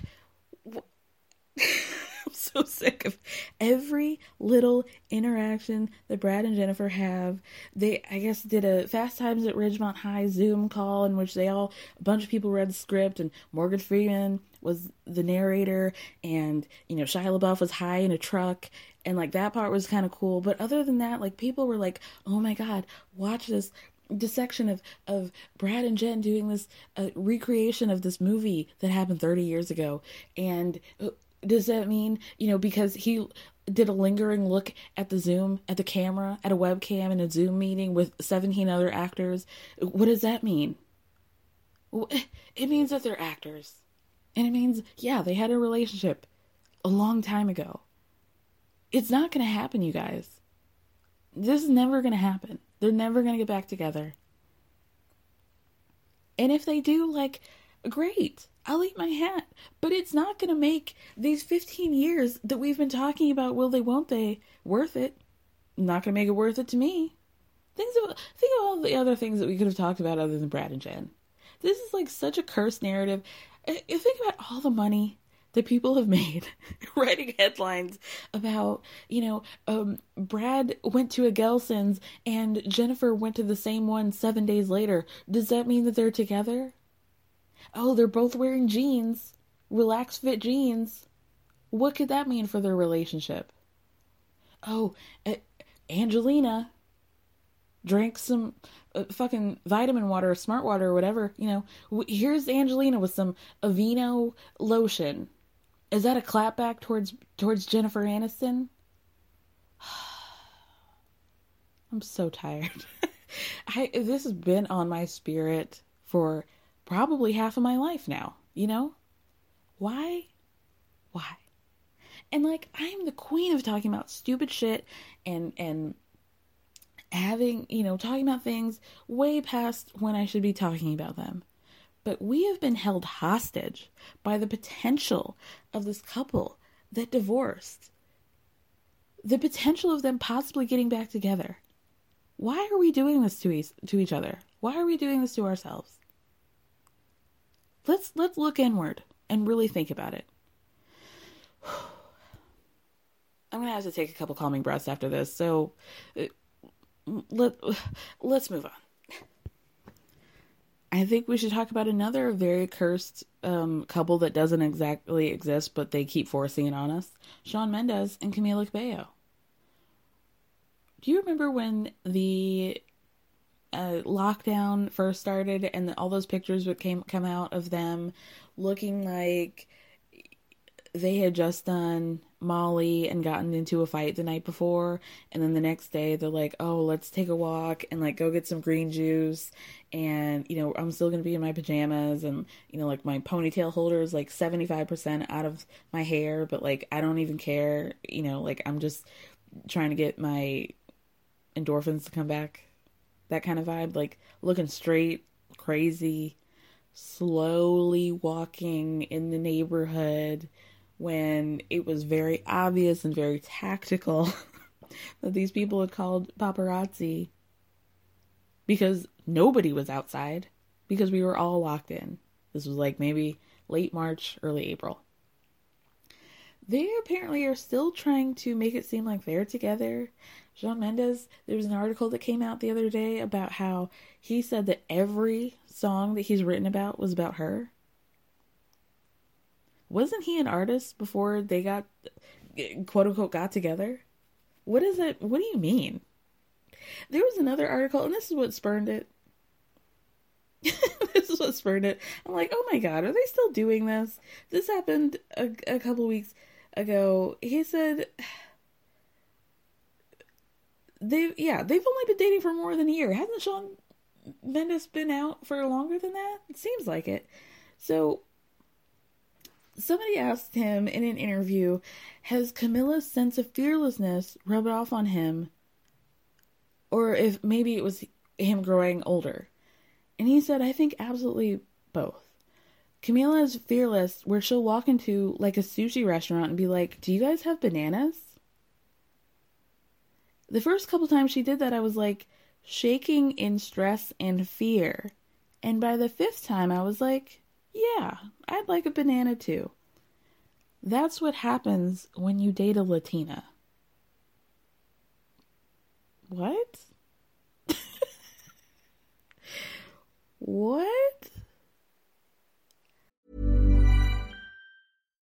so sick of every little interaction that Brad and Jennifer have. They, I guess, did a Fast Times at Ridgemont High Zoom call in which they all, a bunch of people read the script, and Morgan Freeman was the narrator, and, you know, Shia LaBeouf was high in a truck, and, like, that part was kind of cool. But other than that, like, people were like, oh my god, watch this dissection of of Brad and Jen doing this uh, recreation of this movie that happened 30 years ago and uh, does that mean, you know, because he did a lingering look at the Zoom, at the camera, at a webcam in a Zoom meeting with 17 other actors? What does that mean? It means that they're actors. And it means, yeah, they had a relationship a long time ago. It's not going to happen, you guys. This is never going to happen. They're never going to get back together. And if they do, like, great. I'll eat my hat. But it's not going to make these 15 years that we've been talking about will they, won't they, worth it. Not going to make it worth it to me. Think of, think of all the other things that we could have talked about other than Brad and Jen. This is like such a cursed narrative. Think about all the money that people have made writing headlines about, you know, um, Brad went to a Gelson's and Jennifer went to the same one seven days later. Does that mean that they're together? Oh, they're both wearing jeans, relaxed fit jeans. What could that mean for their relationship? Oh, uh, Angelina drank some uh, fucking vitamin water, smart water, or whatever. You know, here's Angelina with some Aveeno lotion. Is that a clapback towards towards Jennifer Aniston? I'm so tired. I this has been on my spirit for probably half of my life now, you know? Why? Why? And like I'm the queen of talking about stupid shit and and having, you know, talking about things way past when I should be talking about them. But we have been held hostage by the potential of this couple that divorced. The potential of them possibly getting back together. Why are we doing this to each, to each other? Why are we doing this to ourselves? Let's let's look inward and really think about it. I'm gonna have to take a couple calming breaths after this, so uh, let let's move on. I think we should talk about another very cursed um, couple that doesn't exactly exist, but they keep forcing it on us: Shawn Mendes and Camila Cabello. Do you remember when the uh, lockdown first started and all those pictures would came come out of them looking like they had just done Molly and gotten into a fight the night before, and then the next day they're like, "Oh, let's take a walk and like go get some green juice." And you know, I'm still gonna be in my pajamas, and you know, like my ponytail holder is like 75% out of my hair, but like I don't even care. You know, like I'm just trying to get my endorphins to come back. That kind of vibe, like looking straight, crazy, slowly walking in the neighborhood when it was very obvious and very tactical that these people had called paparazzi because nobody was outside because we were all locked in. This was like maybe late March, early April. They apparently are still trying to make it seem like they're together. Shawn Mendes, there was an article that came out the other day about how he said that every song that he's written about was about her wasn't he an artist before they got quote unquote got together? What is it? What do you mean? There was another article, and this is what spurned it. this is what spurned it. I'm like, oh my god, are they still doing this? This happened a, a couple weeks ago. He said they yeah they've only been dating for more than a year. Hasn't Shawn Mendes been out for longer than that? It seems like it. So somebody asked him in an interview, has Camila's sense of fearlessness rubbed off on him? Or if maybe it was him growing older. And he said, I think absolutely both. Camila is fearless where she'll walk into like a sushi restaurant and be like, Do you guys have bananas? The first couple times she did that, I was like shaking in stress and fear. And by the fifth time, I was like, yeah, I'd like a banana too. That's what happens when you date a Latina. What? what?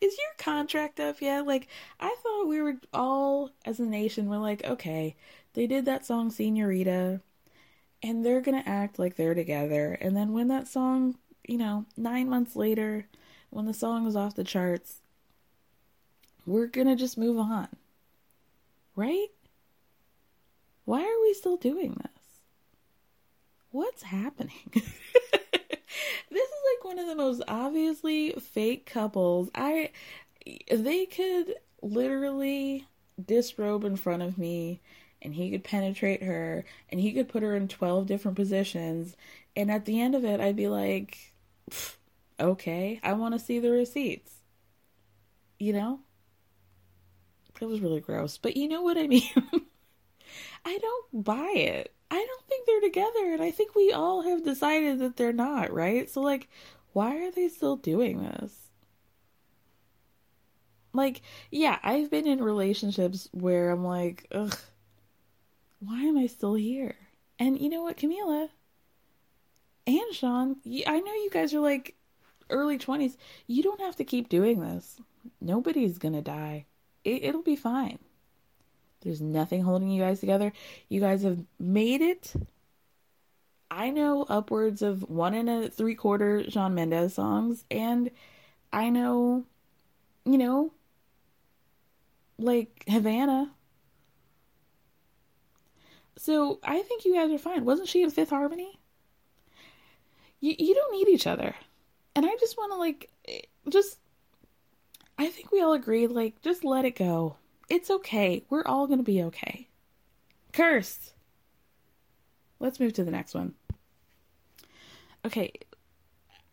Is your contract up yet? Like, I thought we were all, as a nation, we're like, okay, they did that song Senorita, and they're gonna act like they're together. And then when that song you know, nine months later, when the song is off the charts, we're gonna just move on. Right? Why are we still doing this? What's happening? this is like one of the most obviously fake couples. I they could literally disrobe in front of me and he could penetrate her and he could put her in 12 different positions and at the end of it I'd be like okay, I want to see the receipts. You know? It was really gross. But you know what I mean? I don't buy it. I don't think they're together. And I think we all have decided that they're not, right? So, like, why are they still doing this? Like, yeah, I've been in relationships where I'm like, ugh, why am I still here? And you know what, Camila? and Shawn, I know you guys are like early 20s. You don't have to keep doing this. Nobody's to die. It, it'll be fine. There's nothing holding you guys together. You guys have made it. I know upwards of one and a three quarter Shawn Mendes songs, and I know, you know, like Havana. So I think you guys are fine. Wasn't she in Fifth Harmony? you, you don't need each other. And I just want to like eh, just I think we all agree like just let it go. It's okay. We're all going to be okay. Cursed. Let's move to the next one. Okay,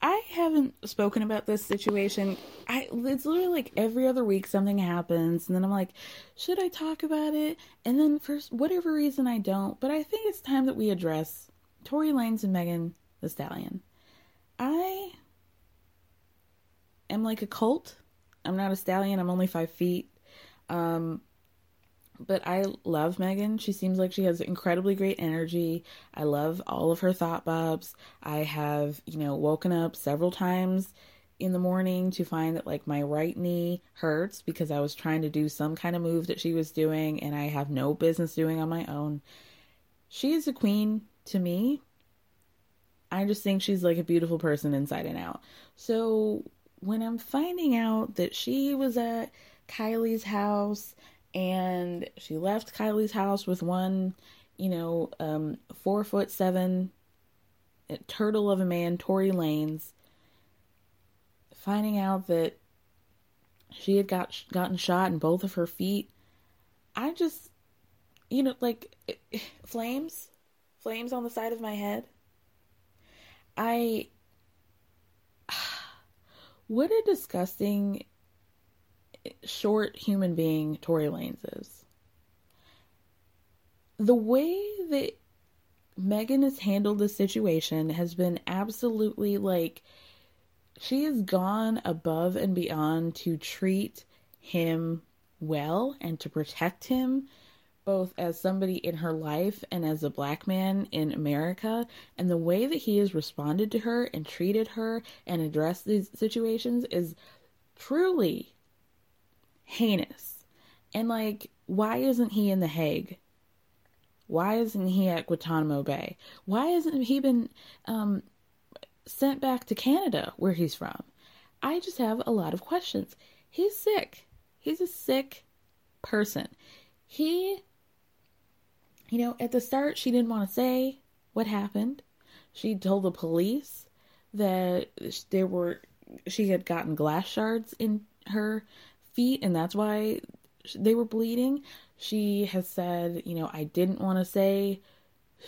I haven't spoken about this situation. I it's literally like every other week something happens and then I'm like, should I talk about it? And then for whatever reason I don't, but I think it's time that we address Tory Lanez and Megan Thee Stallion. I am like a cult. I'm not a stallion. I'm only five feet. Um, but I love Megan. She seems like she has incredibly great energy. I love all of her thought bobs. I have, you know, woken up several times in the morning to find that like my right knee hurts because I was trying to do some kind of move that she was doing and I have no business doing on my own. She is a queen to me. I just think she's like a beautiful person inside and out. So when I'm finding out that she was at Kylie's house and she left Kylie's house with one, you know, um, four foot seven turtle of a man, Tory Lanez, finding out that she had got gotten shot in both of her feet, I just, you know, like flames, flames on the side of my head. I. What a disgusting, short human being Tory Lanez is. The way that Megan has handled the situation has been absolutely like she has gone above and beyond to treat him well and to protect him both as somebody in her life and as a black man in America. And the way that he has responded to her and treated her and addressed these situations is truly heinous. And like, why isn't he in The Hague? Why isn't he at Guantanamo Bay? Why hasn't he been um, sent back to Canada where he's from? I just have a lot of questions. He's sick. He's a sick person. He you know, at the start, she didn't want to say what happened. She told the police that there were she had gotten glass shards in her feet and that's why they were bleeding. She has said, you know, I didn't want to say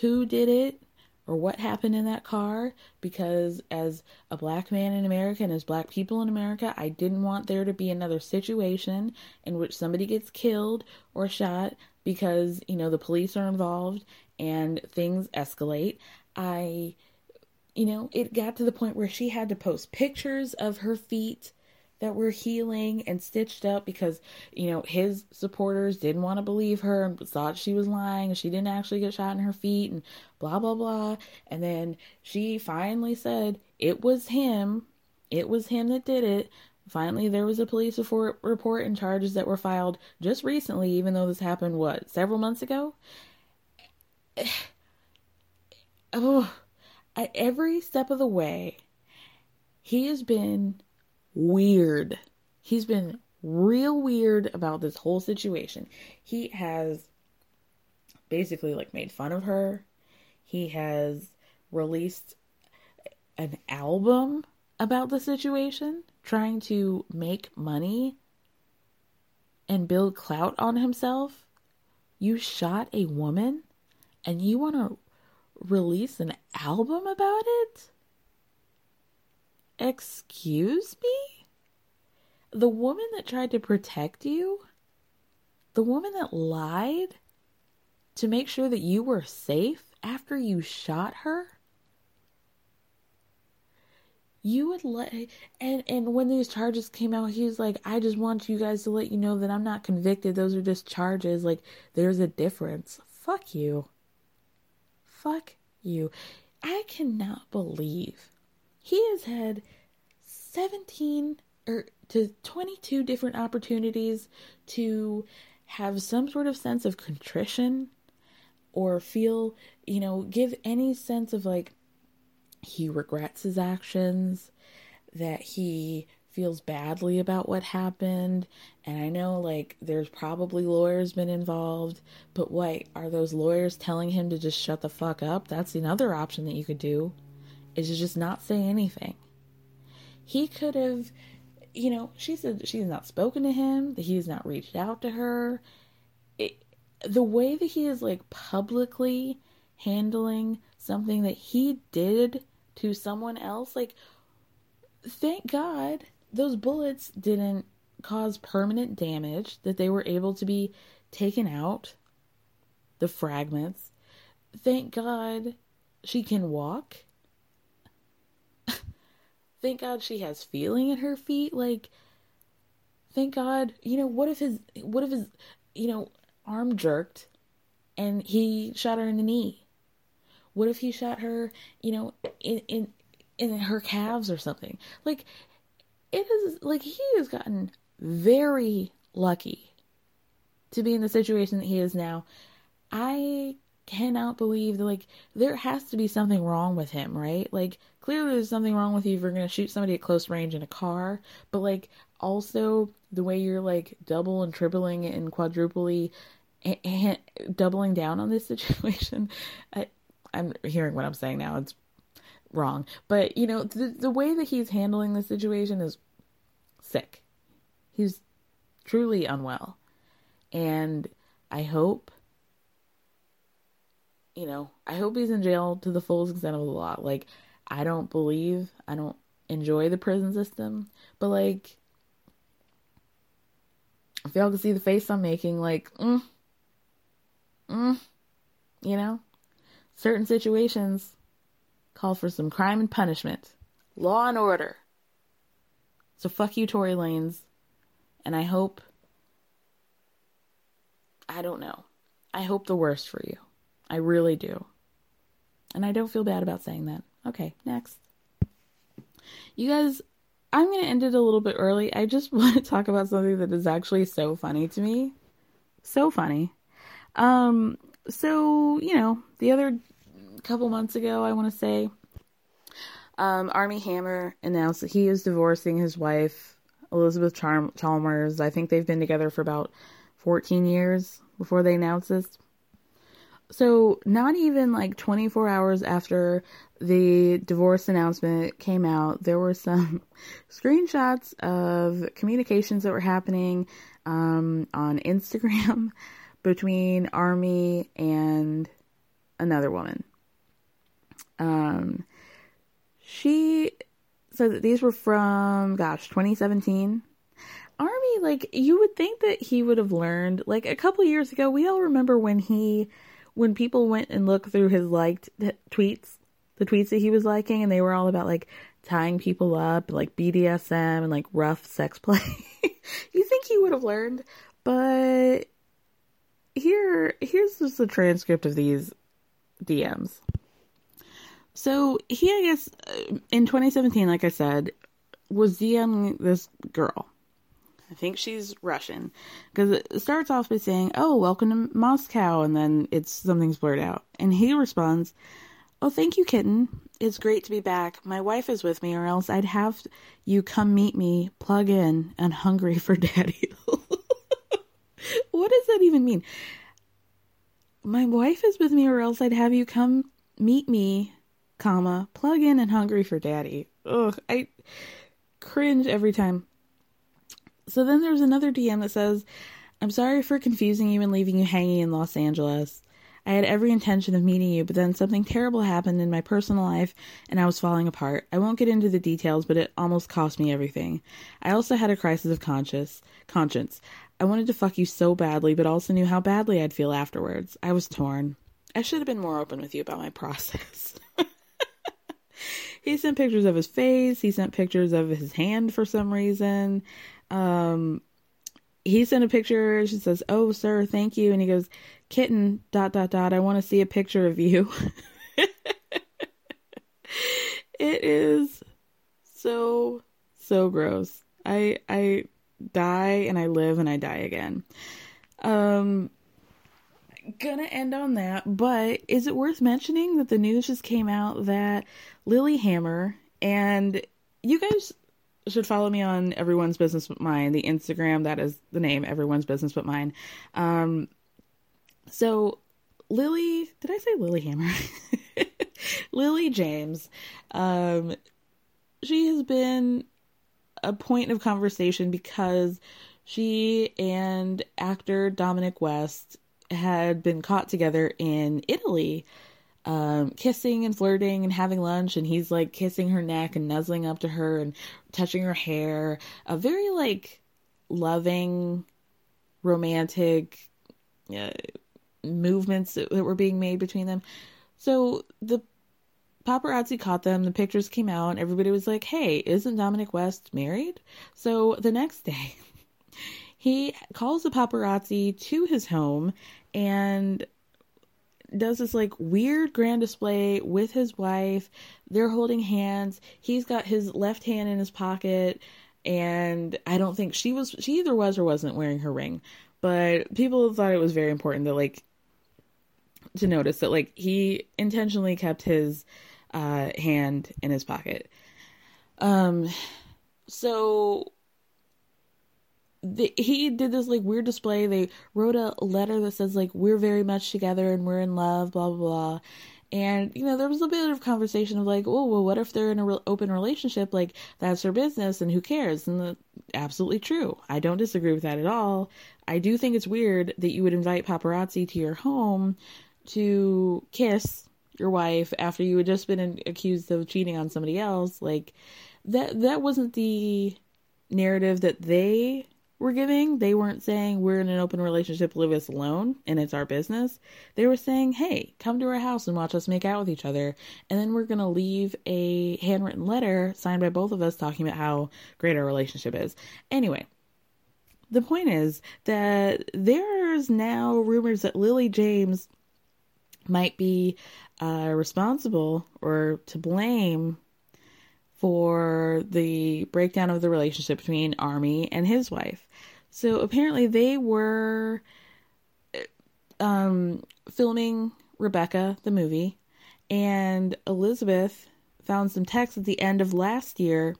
who did it or what happened in that car because as a black man in America and as black people in America, I didn't want there to be another situation in which somebody gets killed or shot because, you know, the police are involved and things escalate. I you know, it got to the point where she had to post pictures of her feet that were healing and stitched up because, you know, his supporters didn't want to believe her and thought she was lying. She didn't actually get shot in her feet and blah, blah, blah. And then she finally said it was him. It was him that did it. Finally, there was a police report and charges that were filed just recently, even though this happened, what, several months ago? oh, at every step of the way, he has been weird. He's been real weird about this whole situation. He has basically like made fun of her. He has released an album about the situation, trying to make money and build clout on himself. You shot a woman and you want to release an album about it? Excuse me? The woman that tried to protect you? The woman that lied to make sure that you were safe after you shot her? You would let and and when these charges came out, he was like, "I just want you guys to let you know that I'm not convicted. Those are just charges. Like there's a difference." Fuck you. Fuck you. I cannot believe he has had 17 or to 22 different opportunities to have some sort of sense of contrition or feel, you know, give any sense of like he regrets his actions, that he feels badly about what happened. And i know like there's probably lawyers been involved but what are those lawyers telling him to just shut the fuck up? That's another option that you could do is to just not say anything he could have you know she said she's not spoken to him that he has not reached out to her it, the way that he is like publicly handling something that he did to someone else like thank god those bullets didn't cause permanent damage, that they were able to be taken out, the fragments. Thank God she can walk. Thank God she has feeling in her feet. Like, thank God, you know, what if his, what if his, you know, arm jerked and he shot her in the knee? What if he shot her, you know, in, in, in her calves or something? Like, it is like he has gotten very lucky to be in the situation that he is now. I cannot believe that like there has to be something wrong with him, right? Like clearly there's something wrong with you if you're gonna shoot somebody at close range in a car, but like also the way you're like double and tripling and quadruply and, doubling down on this situation. I, I'm hearing what I'm saying now. It's wrong. But, you know, the, the way that he's handling the situation is sick. He's truly unwell. And I hope, you know, I hope he's in jail to the fullest extent of the law. Like, I don't believe, I don't enjoy the prison system, but like, if y'all can see the face I'm making, like, mm, mm, you know, certain situations call for some crime and punishment, law and order. So fuck you, Tory Lanez, And I hope, I don't know. I hope the worst for you. I really do. And I don't feel bad about saying that. Okay, next. You guys, I'm going to end it a little bit early. I just want to talk about something that is actually so funny to me. So funny. Um, so, you know, the other couple months ago, I want to say, um, Armie Hammer announced that he is divorcing his wife, Elizabeth Chambers. I think they've been together for about 14 years before they announced this. So, not even like 24 hours after the divorce announcement came out, there were some screenshots of communications that were happening um, on Instagram between Armie and another woman. Um, she said that these were from, gosh, 2017. Armie, like, you would think that he would have learned, like, a couple years ago, we all remember when he, when people went and looked through his liked tweets, the tweets that he was liking, and they were all about, like, tying people up, like BDSM and, like, rough sex play. you think he would have learned, but here, here's just the transcript of these DMs. So he, I guess, uh, in 2017, like I said, was DMing this girl. I think she's Russian because it starts off by saying, "Oh, welcome to Moscow," and then it's something's blurred out, and he responds, "Oh, thank you, kitten. It's great to be back. My wife is with me, or else I'd have you come meet me. Plug in and hungry for daddy." what does that even mean? My wife is with me, or else I'd have you come meet me comma, plug in and hungry for daddy. Ugh, I cringe every time. So then there's another DM that says, I'm sorry for confusing you and leaving you hanging in Los Angeles. I had every intention of meeting you, but then something terrible happened in my personal life and I was falling apart. I won't get into the details, but it almost cost me everything. I also had a crisis of conscience. Conscience. I wanted to fuck you so badly, but also knew how badly I'd feel afterwards. I was torn. I should have been more open with you about my process. he sent pictures of his face. He sent pictures of his hand for some reason. Um, he sent a picture. She says, "Oh, sir, thank you." And he goes, "Kitten, dot dot dot. I want to see a picture of you." it is so so gross. I I die and I live and I die again. Um gonna end on that, but is it worth mentioning that the news just came out that lily hammer and you guys should follow me on Everyone's Business But Mine, the Instagram, that is the name, Everyone's Business But Mine. Um, so Lily, did I say Lilyhammer? Lily James, um, she has been a point of conversation because she and actor Dominic West had been caught together in Italy, um, kissing and flirting and having lunch, and he's like kissing her neck and nuzzling up to her and touching her hair. A very like loving, romantic uh, movements that, were being made between them. So the paparazzi caught them, the pictures came out, and everybody was like, hey, isn't Dominic West married? So the next day, he calls the paparazzi to his home and does this like weird grand display with his wife. They're holding hands. He's got his left hand in his pocket and I don't think she was she either was or wasn't wearing her ring. But people thought it was very important that like to notice that like he intentionally kept his uh hand in his pocket. Um so the, he did this like weird display. They wrote a letter that says like we're very much together and we're in love, blah blah blah. And you know there was a bit of conversation of like, oh well, what if they're in a real open relationship? Like that's their business, and who cares? And the, absolutely true. I don't disagree with that at all. I do think it's weird that you would invite paparazzi to your home to kiss your wife after you had just been accused of cheating on somebody else. Like that that wasn't the narrative that they were giving. They weren't saying we're in an open relationship, leave us alone, and it's our business. They were saying, hey, come to our house and watch us make out with each other. And then we're going to leave a handwritten letter signed by both of us talking about how great our relationship is. Anyway, the point is that there's now rumors that Lily James might be uh, responsible or to blame for the breakdown of the relationship between Armie and his wife. So apparently they were um, filming Rebecca, the movie, and Elizabeth found some texts at the end of last year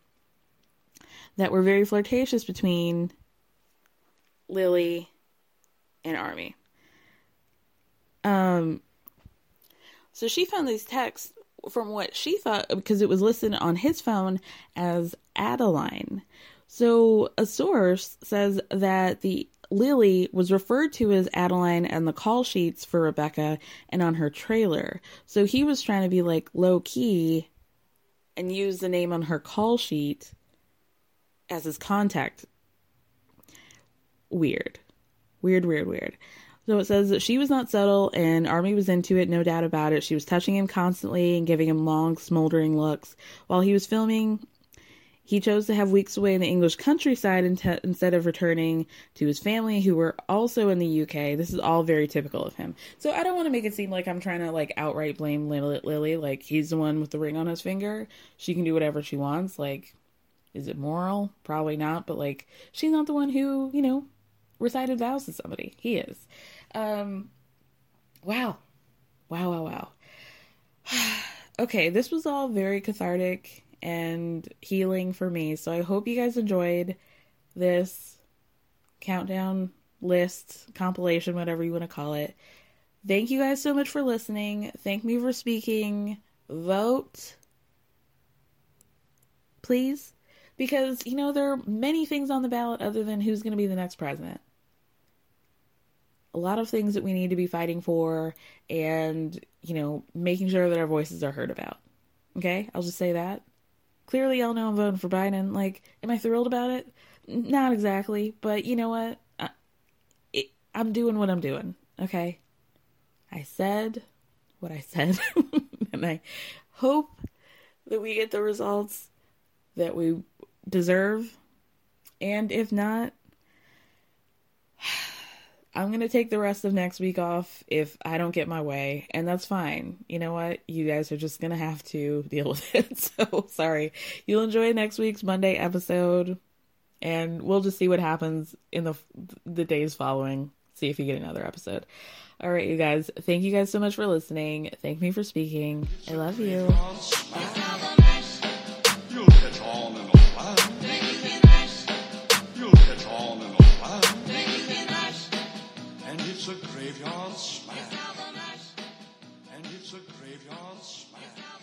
that were very flirtatious between Lily and Armie. Um, so she found these texts from what she thought because it was listed on his phone as Adeline. So a source says that the Lily was referred to as Adeline and the call sheets for Rebecca and on her trailer. So he was trying to be like low key and use the name on her call sheet as his contact. Weird. Weird, weird, weird. So it says that she was not subtle and Armie was into it, no doubt about it. She was touching him constantly and giving him long, smoldering looks. While he was filming, he chose to have weeks away in the English countryside instead of returning to his family, who were also in the UK. This is all very typical of him. So I don't want to make it seem like I'm trying to like outright blame Lily. Like he's the one with the ring on his finger. She can do whatever she wants. Like, is it moral? Probably not. But like, she's not the one who you know recited vows to somebody. He is. Um, wow. Wow, wow, wow. okay, this was all very cathartic and healing for me. So I hope you guys enjoyed this countdown list, compilation, whatever you want to call it. Thank you guys so much for listening. Thank me for speaking. Vote. Please. Because, you know, there are many things on the ballot other than who's going to be the next president a lot of things that we need to be fighting for and, you know, making sure that our voices are heard about. Okay? I'll just say that. Clearly, y'all know I'm voting for Biden. Like, am I thrilled about it? Not exactly, but you know what? I, it, I'm doing what I'm doing. Okay? I said what I said, and I hope that we get the results that we deserve. And if not, I'm going to take the rest of next week off if I don't get my way, and that's fine. You know what? You guys are just going to have to deal with it. So, sorry. You'll enjoy next week's Monday episode, and we'll just see what happens in the the days following. See if you get another episode. All right, you guys. Thank you guys so much for listening. Thank me for speaking. I love you. it's graveyard smash. And it's a graveyard smash.